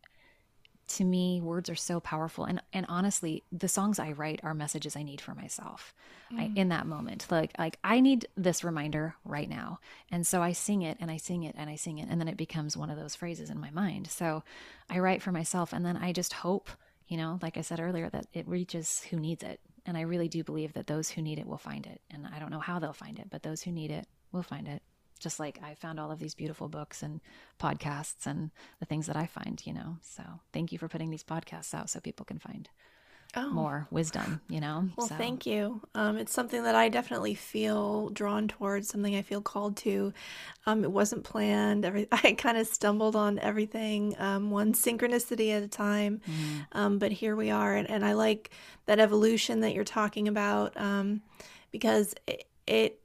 Speaker 2: to me words are so powerful. And and honestly the songs i write are messages i need for myself mm. I, in that moment. Like like i need this reminder right now. And so i sing it and i sing it and i sing it and then it becomes one of those phrases in my mind. So i write for myself and then i just hope you know like i said earlier that it reaches who needs it. And i really do believe that those who need it will find it. And i don't know how they'll find it but those who need it will find it just like I found all of these beautiful books and podcasts and the things that I find, you know. So thank you for putting these podcasts out so people can find oh. more wisdom, you know.
Speaker 1: Well,
Speaker 2: so.
Speaker 1: thank you. Um, it's something that I definitely feel drawn towards, something I feel called to. Um, it wasn't planned. Every I kind of stumbled on everything, um, one synchronicity at a time. Mm-hmm. but here we are, and, and I like that evolution that you're talking about um, because it, it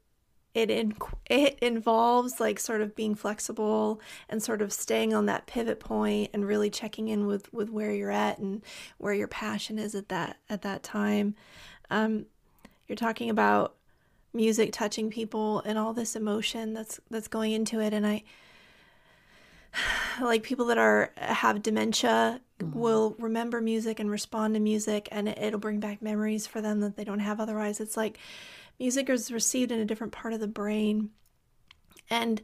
Speaker 1: it in, it involves like sort of being flexible and sort of staying on that pivot point and really checking in with with where you're at and where your passion is at that at that time. Um, you're talking about music touching people and all this emotion that's that's going into it. And i like people that are have dementia mm-hmm. will remember music and respond to music and it, it'll bring back memories for them that they don't have otherwise. It's like music is received in a different part of the brain. And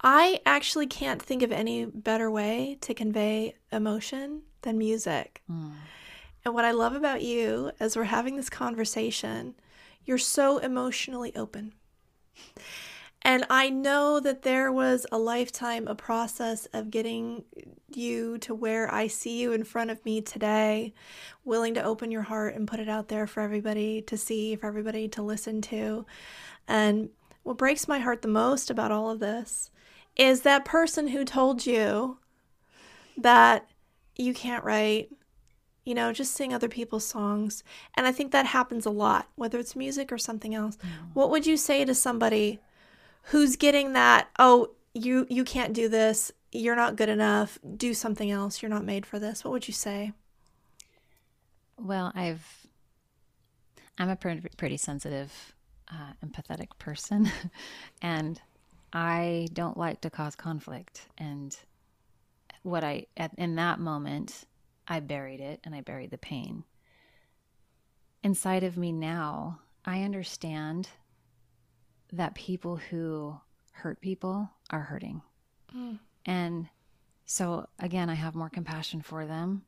Speaker 1: I actually can't think of any better way to convey emotion than music. Mm. And what I love about you as we're having this conversation, you're so emotionally open. And I know that there was a lifetime, a process of getting you to where I see you in front of me today, willing to open your heart and put it out there for everybody to see, for everybody to listen to. And what breaks my heart the most about all of this is that person who told you that you can't write, you know, just sing other people's songs. And I think that happens a lot, whether it's music or something else. Mm. What would you say to somebody who's getting that, oh, you you can't do this, you're not good enough, do something else, you're not made for this. What would you say?
Speaker 2: Well, I've I'm a pretty, pretty sensitive, uh, empathetic person, and I don't like to cause conflict. And what I at, in that moment, I buried it, and I buried the pain. Inside of me now, I understand that people who hurt people are hurting. Mm. And so, again, I have more compassion for them.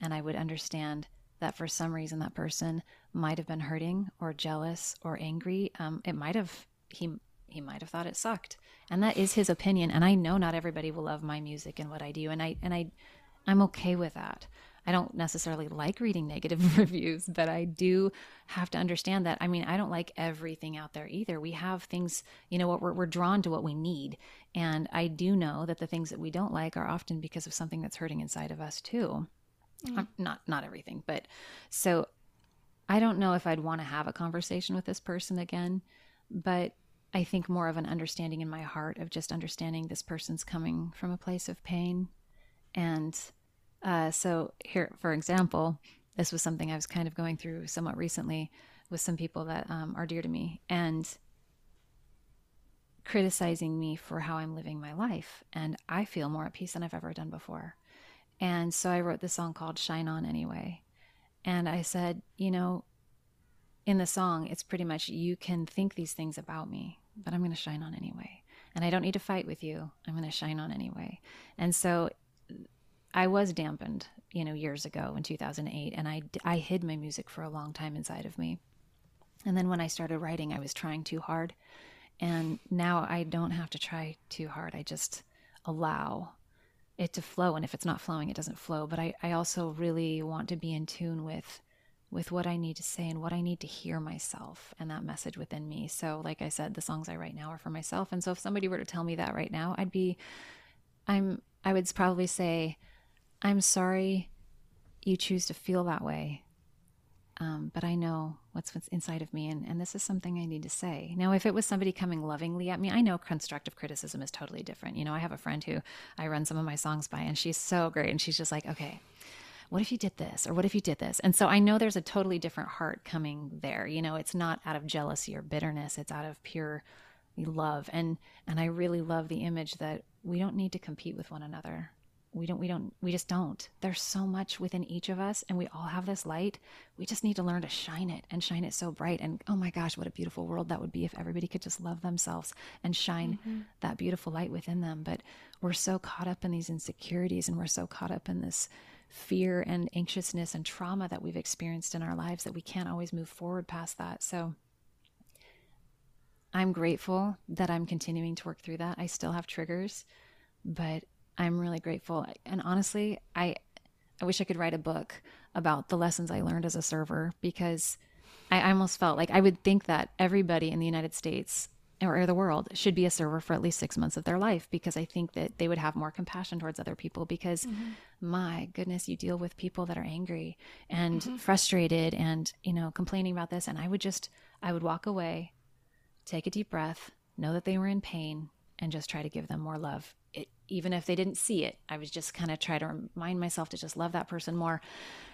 Speaker 2: And I would understand that for some reason that person might have been hurting or jealous or angry. Um, it might have, he, he might have thought it sucked. And that is his opinion. And I know not everybody will love my music and what I do. And I, and I, I'm okay with that. I don't necessarily like reading negative reviews, but I do have to understand that. I mean, I don't like everything out there either. We have things, you know, what we're, we're drawn to what we need. And I do know that the things that we don't like are often because of something that's hurting inside of us too. Mm. Not, not everything, but so I don't know if I'd want to have a conversation with this person again, but I think more of an understanding in my heart of just understanding this person's coming from a place of pain and uh, so, here, for example, this was something I was kind of going through somewhat recently with some people that um, are dear to me and criticizing me for how I'm living my life. And I feel more at peace than I've ever done before. And so I wrote this song called Shine On Anyway. And I said, you know, in the song, it's pretty much you can think these things about me, but I'm going to shine on anyway. And I don't need to fight with you. I'm going to shine on anyway. And so I was dampened, you know, years ago in 2008, and I, I hid my music for a long time inside of me. And then when I started writing, I was trying too hard. And now I don't have to try too hard. I just allow it to flow. And if it's not flowing, it doesn't flow. But I, I also really want to be in tune with with what I need to say and what I need to hear myself and that message within me. So, like I said, the songs I write now are for myself. And so if somebody were to tell me that right now, I'd be I'm I would probably say, I'm sorry you choose to feel that way. Um, but I know what's what's inside of me, and, and this is something I need to say. Now, if it was somebody coming lovingly at me, I know constructive criticism is totally different. You know, I have a friend who I run some of my songs by, and she's so great, and she's just like, okay, what if you did this or what if you did this and so i know there's a totally different heart coming there you know it's not out of jealousy or bitterness it's out of pure love and and i really love the image that we don't need to compete with one another we don't we don't we just don't. There's so much within each of us and we all have this light. We just need to learn to shine it and shine it so bright. And oh my gosh what a beautiful world that would be if everybody could just love themselves and shine mm-hmm. that beautiful light within them. But we're so caught up in these insecurities and we're so caught up in this fear and anxiousness and trauma that we've experienced in our lives that we can't always move forward past that. So I'm grateful that I'm continuing to work through that. I still have triggers, but I'm really grateful. And honestly, I I wish I could write a book about the lessons I learned as a server because I almost felt like I would think that everybody in the United States or the world should be a server for at least six months of their life because I think that they would have more compassion towards other people because mm-hmm. my goodness, you deal with people that are angry and mm-hmm. frustrated and, you know, complaining about this. And I would just, I would walk away, take a deep breath, know that they were in pain, and just try to give them more love it, even if they didn't see it, I was just kind of try to remind myself to just love that person more.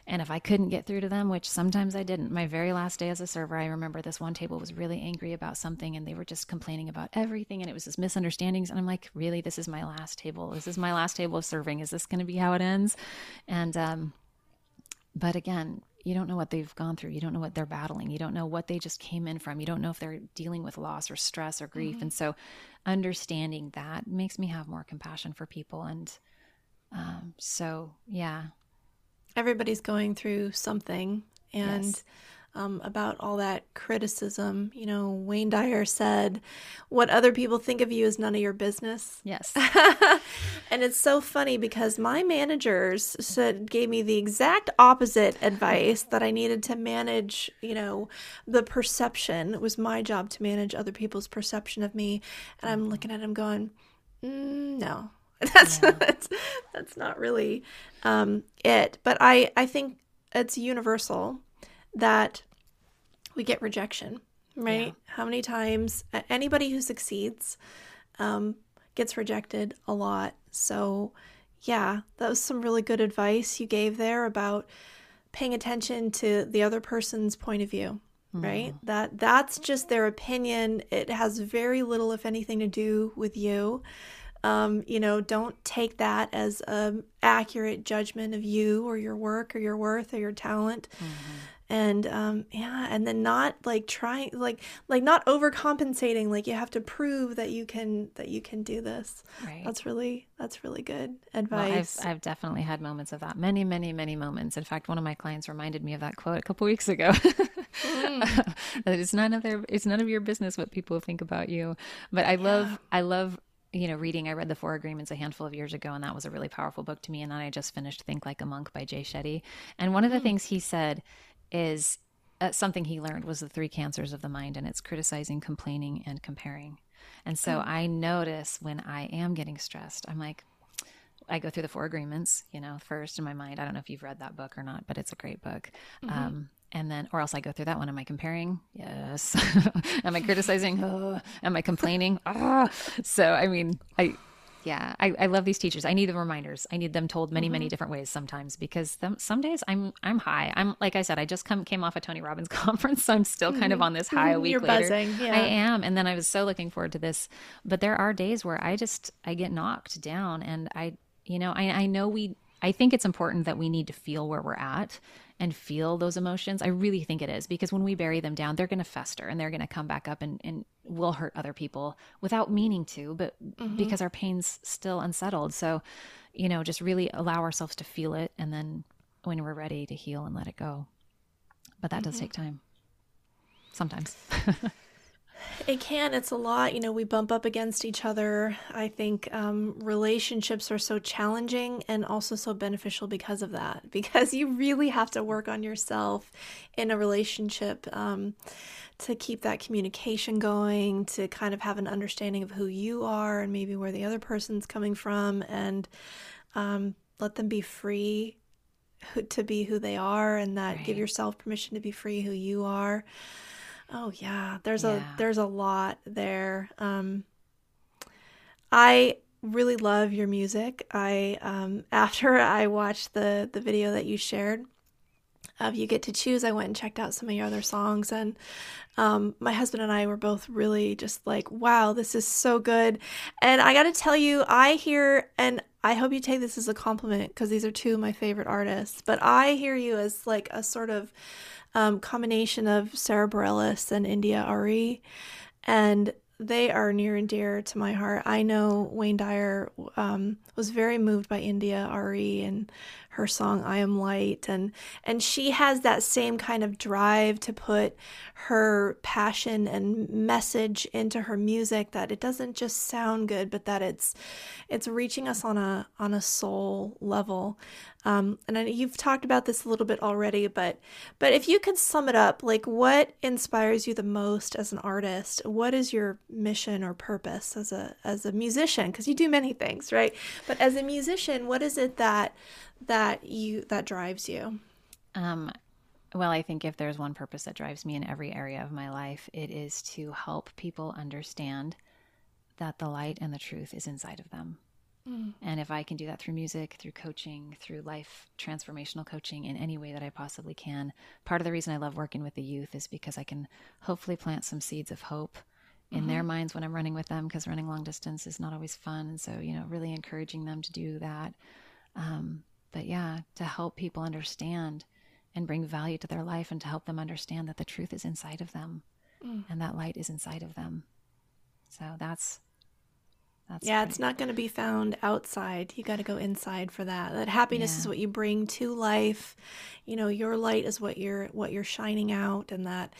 Speaker 2: And if I couldn't get through to them, which sometimes I didn't, my very last day as a server, I remember this one table was really angry about something and they were just complaining about everything and it was just misunderstandings. And I'm like, really, this is my last table. This is my last table of serving. Is this going to be how it ends? And, um, but again, you don't know what they've gone through. You don't know what they're battling. You don't know what they just came in from. You don't know if they're dealing with loss or stress or grief. Mm-hmm. And so, understanding that makes me have more compassion for people. And um, so, yeah.
Speaker 1: Everybody's going through something. And yes um, about all that criticism. You know, Wayne Dyer said, What other people think of you is none of your business.
Speaker 2: Yes.
Speaker 1: and it's so funny because my managers said, gave me the exact opposite advice that I needed to manage, you know, the perception. It was my job to manage other people's perception of me. And I'm looking at him going, mm, No. That's, yeah. that's that's not really um, it, but I I think it's universal that we get rejection, right? Yeah. How many times anybody who succeeds um, gets rejected a lot. So, yeah, that was some really good advice you gave there about paying attention to the other person's point of view right mm. that that's just their opinion it has very little if anything to do with you um, you know don't take that as an accurate judgment of you or your work or your worth or your talent mm-hmm and um yeah and then not like trying like like not overcompensating like you have to prove that you can that you can do this right that's really that's really good advice
Speaker 2: well, I've, I've definitely had moments of that many many many moments in fact one of my clients reminded me of that quote a couple weeks ago mm. it's none of their it's none of your business what people think about you but i yeah. love i love you know, reading, I read The Four Agreements a handful of years ago, and that was a really powerful book to me. And then I just finished Think Like a Monk by Jay Shetty. And one of the mm. things he said is uh, something he learned was the three cancers of the mind, and it's criticizing, complaining, and comparing. And so mm-hmm. I notice when I am getting stressed, I'm like, I go through the four agreements, you know, first in my mind. I don't know if you've read that book or not, but it's a great book. Mm-hmm. Um, and then, or else I go through that one. Am I comparing? Yes. Am I criticizing? Oh. Am I complaining? Ah. So, I mean, I, yeah, I, I love these teachers. I need the reminders. I need them told many, mm-hmm. many different ways sometimes because them, some days I'm I'm high. I'm like I said, I just come came off a Tony Robbins conference, so I'm still kind of mm-hmm. on this high a week
Speaker 1: You're
Speaker 2: later.
Speaker 1: Buzzing, yeah.
Speaker 2: I am, and then I was so looking forward to this. But there are days where I just I get knocked down, and I you know I I know we I think it's important that we need to feel where we're at and feel those emotions. I really think it is because when we bury them down, they're going to fester and they're going to come back up and, and will hurt other people without meaning to, but mm-hmm. because our pain's still unsettled. So, you know, just really allow ourselves to feel it and then when we're ready to heal and let it go. But that mm-hmm. does take time sometimes.
Speaker 1: It can. It's a lot. You know, we bump up against each other. I think um, relationships are so challenging and also so beneficial because of that, because you really have to work on yourself in a relationship um, to keep that communication going, to kind of have an understanding of who you are and maybe where the other person's coming from, and um, let them be free to be who they are and that give yourself permission to be free who you are. Oh yeah, there's
Speaker 2: Yeah.
Speaker 1: a there's a lot there. Um I really love your music. I um after I watched the the video that you shared of You Get to Choose, I went and checked out some of your other songs and um my husband and I were both really just like, wow, this is so good. And I got to tell you, I hear and I hope you take this as a compliment because these are two of my favorite artists, but I hear you as like a sort of um, combination of Sara Bareilles and India Arie, and they are near and dear to my heart. I know Wayne Dyer um, was very moved by India Arie and her song "I Am Light," and and she has that same kind of drive to put her passion and message into her music. That it doesn't just sound good, but that it's it's reaching us on a on a soul level. Um, and I, you've talked about this a little bit already, but but if you could sum it up, like what inspires you the most as an artist? What is your mission or purpose as a as a musician? Because you do many things, right? But as a musician, what is it that that you that drives you?
Speaker 2: Um, well, I think if there's one purpose that drives me in every area of my life, it is to help people understand that the light and the truth is inside of them. Mm. And if I can do that through music, through coaching, through life transformational coaching in any way that I possibly can, part of the reason I love working with the youth is because I can hopefully plant some seeds of hope in their mm-hmm. minds when I'm running with them because running long distance is not always fun. And so, you know, really encouraging them to do that. Um, but yeah, to help people understand and bring value to their life and to help them understand that the truth is inside of them mm. and that light is inside of them. So that's that's
Speaker 1: yeah, it's not going to be found outside. You got to go inside for that. That happiness is what you bring to life. You know, your light is what you're what you're shining out, and that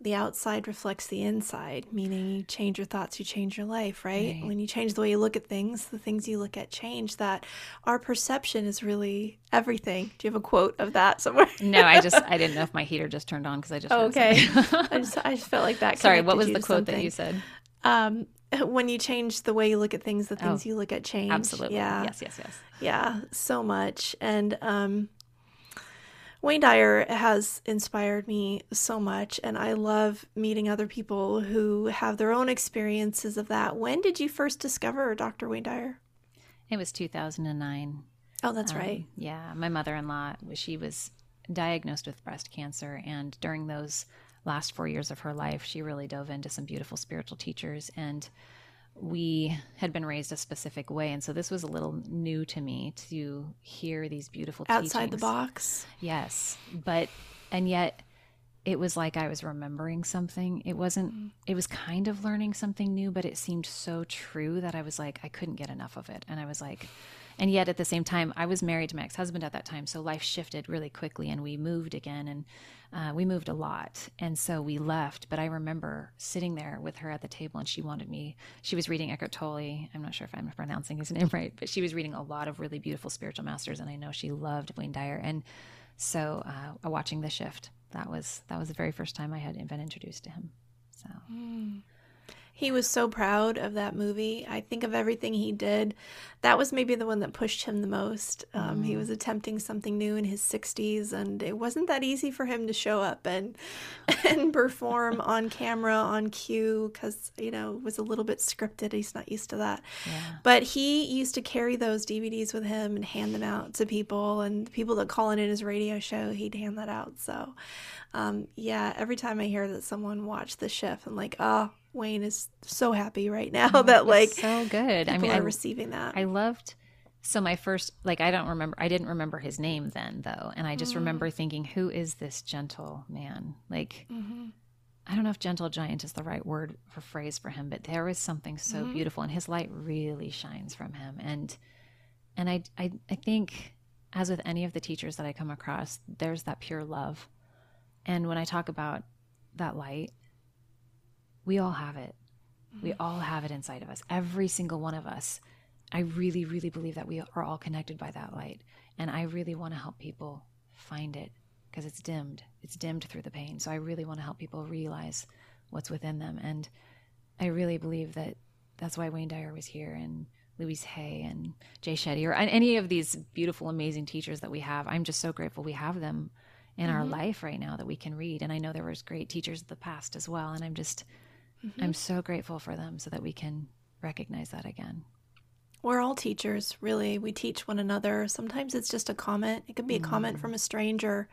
Speaker 1: the outside reflects the inside. Meaning, you change your thoughts, you change your life. Right?
Speaker 2: Right.
Speaker 1: When you change the way you look at things, the things you look at change. That our perception is really everything. Do you have a quote of that somewhere?
Speaker 2: No, I just I didn't know if my heater just turned on because I just
Speaker 1: Oh, okay. I just I just felt like that.
Speaker 2: Sorry, what was the quote that you said?
Speaker 1: Um, when you change the way you look at things, the things
Speaker 2: Oh,
Speaker 1: you look at change.
Speaker 2: Absolutely.
Speaker 1: Yeah.
Speaker 2: Yes, yes, yes.
Speaker 1: Yeah, so much. And um, Wayne Dyer has inspired me so much, and I love meeting other people who have their own experiences of that. When did you first discover Dr. Wayne Dyer?
Speaker 2: It was 2009.
Speaker 1: Oh, that's
Speaker 2: Um,
Speaker 1: right.
Speaker 2: Yeah, my mother-in-law, she was diagnosed with breast cancer, and during those last four years of her life, she really dove into some beautiful spiritual teachers, and we had been raised a specific way, and so this was a little new to me to hear these beautiful teachers.
Speaker 1: Outside the box.
Speaker 2: Yes, but and yet it was like I was remembering something. It wasn't mm-hmm. it was kind of learning something new, but it seemed so true that I was like I couldn't get enough of it. And I was like and yet at the same time I was married to my ex-husband at that time, so life shifted really quickly and we moved again and uh, we moved a lot. And so we left, but I remember sitting there with her at the table and she wanted me she was reading Eckhart Tolle. I'm not sure if I'm pronouncing his name right, but she was reading a lot of really beautiful spiritual masters and I know she loved Wayne Dyer and so uh, watching the shift that was that was the very first time I had been introduced to him. So
Speaker 1: He was so proud of that movie. I think of everything he did. That was maybe the one that pushed him the most. Um, He was attempting something new in his 60s, and it wasn't that easy for him to show up and and perform on camera on cue because you know it was a little bit scripted. He's not used to that.
Speaker 2: yeah,
Speaker 1: But he used to carry those DVDs with him and hand them out to people, and the people that call in his radio show, he'd hand that out. So, um, yeah, every time I hear that someone watched the shift, I'm like, oh, Wayne is so happy right now oh, that like
Speaker 2: so good. I mean,
Speaker 1: are
Speaker 2: I,
Speaker 1: receiving that.
Speaker 2: I loved. So my first, like, I don't remember. I didn't remember his name then, though, and I just mm. remember thinking, "Who is this gentle man?" Like, mm-hmm. I don't know if "gentle giant" is the right word or phrase for him, but there is something so mm-hmm. beautiful, and his light really shines from him. And and I, I, I think, as with any of the teachers that I come across, there's that pure love. And when I talk about that light, we all have it. We all have it inside of us. Every single one of us. I really, really believe that we are all connected by that light. And I really want to help people find it because it's dimmed. It's dimmed through the pain. So I really want to help people realize what's within them. And I really believe that that's why Wayne Dyer was here and Louise Hay and Jay Shetty or any of these beautiful, amazing teachers that we have. I'm just so grateful we have them in mm-hmm. our life right now that we can read. And I know there was great teachers of the past as well. And I'm just, mm-hmm. I'm so grateful for them so that we can recognize that again.
Speaker 1: We're all teachers, really. We teach one another. Sometimes it's just a comment. It can be a mm-hmm. comment from a stranger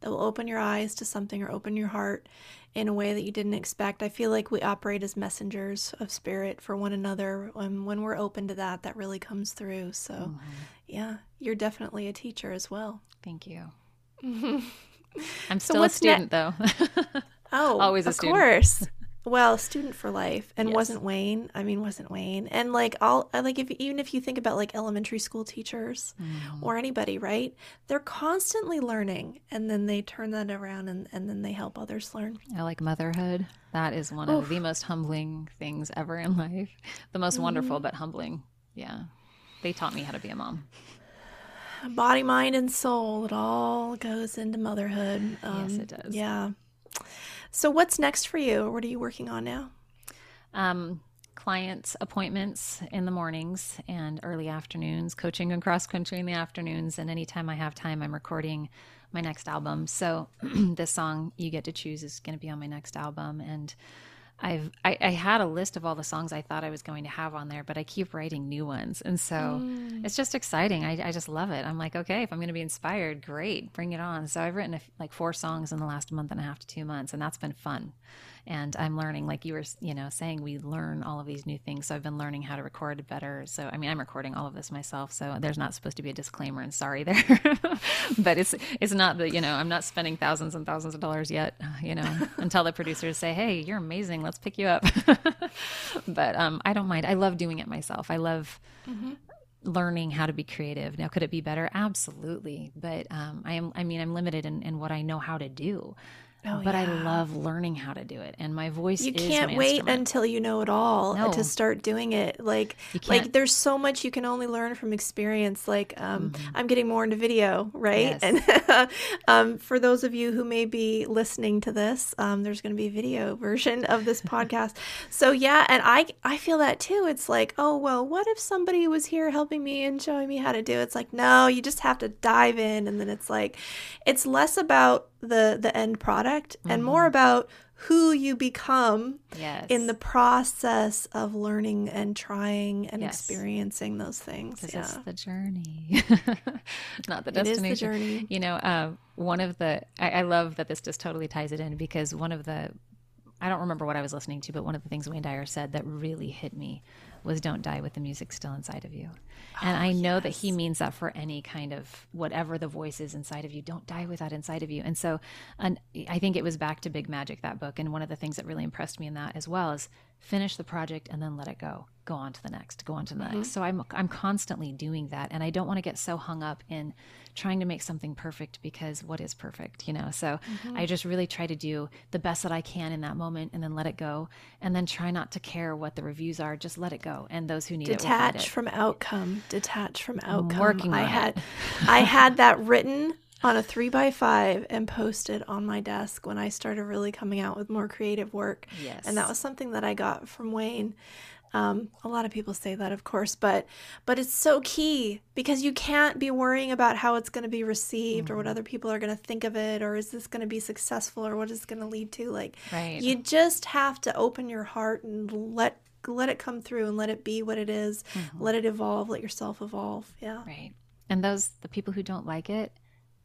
Speaker 1: that will open your eyes to something or open your heart in a way that you didn't expect. I feel like we operate as messengers of spirit for one another. And when we're open to that, that really comes through. So, mm-hmm. yeah, you're definitely a teacher as well.
Speaker 2: Thank you. I'm still so a student, ne- though.
Speaker 1: oh, always a of student. Of course. Well, student for life, and yes. wasn't Wayne. I mean, wasn't Wayne, and like all like if even if you think about like elementary school teachers mm. or anybody, right? They're constantly learning, and then they turn that around, and and then they help others learn.
Speaker 2: I like motherhood. That is one Oof. of the most humbling things ever in life. The most mm-hmm. wonderful, but humbling. Yeah, they taught me how to be a mom
Speaker 1: body, mind, and soul. It all goes into motherhood.
Speaker 2: Um, yes, it does.
Speaker 1: Yeah. So, what's next for you? What are you working on now?
Speaker 2: Um, clients appointments in the mornings and early afternoons, coaching and cross country in the afternoons, and anytime I have time, I'm recording my next album. So, this song you get to choose is going to be on my next album, and I've I, I, had a list of all the songs I thought I was going to have on there, but I keep writing new ones, and so mm. it's just exciting. I, I just love it. I'm like, okay, if I'm going to be inspired, great, bring it on. So I've written a, like four songs in the last month and a half to two months, and that's been fun and i'm learning like you were you know saying we learn all of these new things so i've been learning how to record better so i mean i'm recording all of this myself so there's not supposed to be a disclaimer and sorry there but it's it's not the you know i'm not spending thousands and thousands of dollars yet you know until the producers say hey you're amazing let's pick you up but um, i don't mind i love doing it myself i love mm-hmm learning how to be creative. Now, could it be better? Absolutely. But um, I am, I mean, I'm limited in, in what I know how to do. Oh, but yeah. I love learning how to do it, and my voice.
Speaker 1: You can't wait
Speaker 2: instrument.
Speaker 1: until you know it all no. to start doing it. Like, like there's so much you can only learn from experience. Like, um, mm-hmm. I'm getting more into video, right? Yes. And um, for those of you who may be listening to this, um, there's going to be a video version of this podcast. So yeah, and I I feel that too. It's like, oh well, what if somebody was here helping me and showing me how to do? it? It's like, no, you just have to dive in, and then it's like, it's less about the the end product mm-hmm. and more about who you become
Speaker 2: yes.
Speaker 1: in the process of learning and trying and yes. experiencing those things.
Speaker 2: Yeah. It's the journey, not the destination.
Speaker 1: It is the journey.
Speaker 2: You know, uh, one of the I, I love that this just totally ties it in because one of the I don't remember what I was listening to, but one of the things Wayne Dyer said that really hit me was don't die with the music still inside of you. And oh, I know yes. that he means that for any kind of whatever the voice is inside of you, don't die with that inside of you. And so and I think it was back to Big Magic, that book. And one of the things that really impressed me in that as well is finish the project and then let it go. Go on to the next, go on to the mm-hmm. next. So I'm I'm constantly doing that. And I don't want to get so hung up in trying to make something perfect because what is perfect, you know? So mm-hmm. I just really try to do the best that I can in that moment and then let it go. And then try not to care what the reviews are. Just let it go. And those who need
Speaker 1: detach
Speaker 2: it, detach
Speaker 1: from outcome. Detach from outcome.
Speaker 2: Working
Speaker 1: I
Speaker 2: had.
Speaker 1: I had that written on a three by five and posted on my desk when I started really coming out with more creative work.
Speaker 2: Yes.
Speaker 1: And that was something that I got from Wayne. Um, a lot of people say that, of course, but but it's so key because you can't be worrying about how it's going to be received mm-hmm. or what mm-hmm. other people are going to think of it or is this going to be successful or what is going to lead to. Like,
Speaker 2: right.
Speaker 1: you just have to open your heart and let let it come through and let it be what it is. Mm-hmm. Let it evolve. Let yourself evolve. Yeah.
Speaker 2: Right. And those the people who don't like it,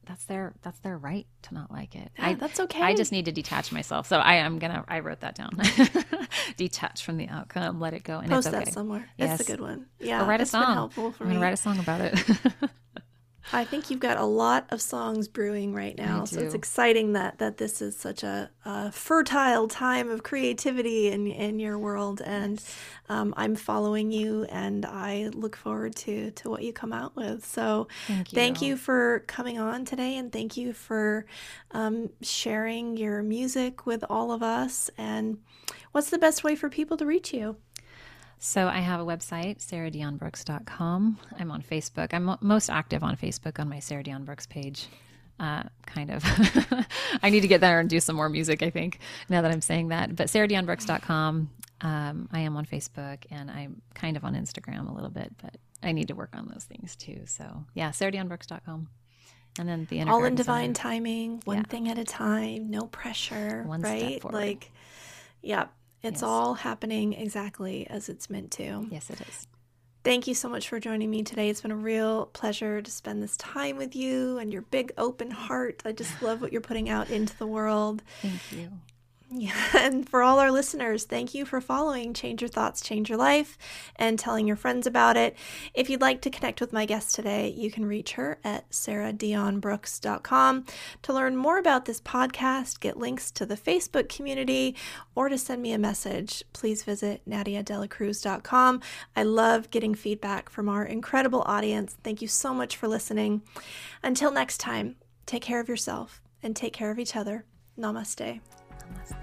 Speaker 2: that's their that's their right to not like it.
Speaker 1: Yeah, I, that's okay.
Speaker 2: I just need to detach myself. So I am gonna I wrote that down. detach from the outcome, let it go, and
Speaker 1: post
Speaker 2: it's okay.
Speaker 1: that somewhere. Yes. That's a good one. Yeah,
Speaker 2: or write a song. helpful for I'm me. write a song about it.
Speaker 1: I think you've got a lot of songs brewing right now, so it's exciting that that this is such a, a fertile time of creativity in in your world, and yes. um, I'm following you, and I look forward to to what you come out with. So,
Speaker 2: thank you,
Speaker 1: thank you for coming on today, and thank you for um, sharing your music with all of us. And what's the best way for people to reach you?
Speaker 2: So I have a website, sarahdionbrooks.com. I'm on Facebook. I'm most active on Facebook on my Sarah Dion Brooks page. Uh, kind of. I need to get there and do some more music, I think, now that I'm saying that. But sarahdionbrooks.com. Um, I am on Facebook and I'm kind of on Instagram a little bit, but I need to work on those things too. So yeah, sarahdionbrooks.com. And then the
Speaker 1: all in divine timing, one yeah. thing at a time, no pressure,
Speaker 2: one
Speaker 1: right? Like, yeah, it's yes. all happening exactly as it's meant to.
Speaker 2: Yes, it is.
Speaker 1: Thank you so much for joining me today. It's been a real pleasure to spend this time with you and your big open heart. I just love what you're putting out into the world.
Speaker 2: Thank you.
Speaker 1: Yeah, and for all our listeners, thank you for following Change Your Thoughts, Change Your Life and telling your friends about it. If you'd like to connect with my guest today, you can reach her at sarahdionbrooks.com to learn more about this podcast, get links to the Facebook community, or to send me a message. Please visit nadiadelacruz.com. I love getting feedback from our incredible audience. Thank you so much for listening. Until next time, take care of yourself and take care of each other. Namaste. Namaste.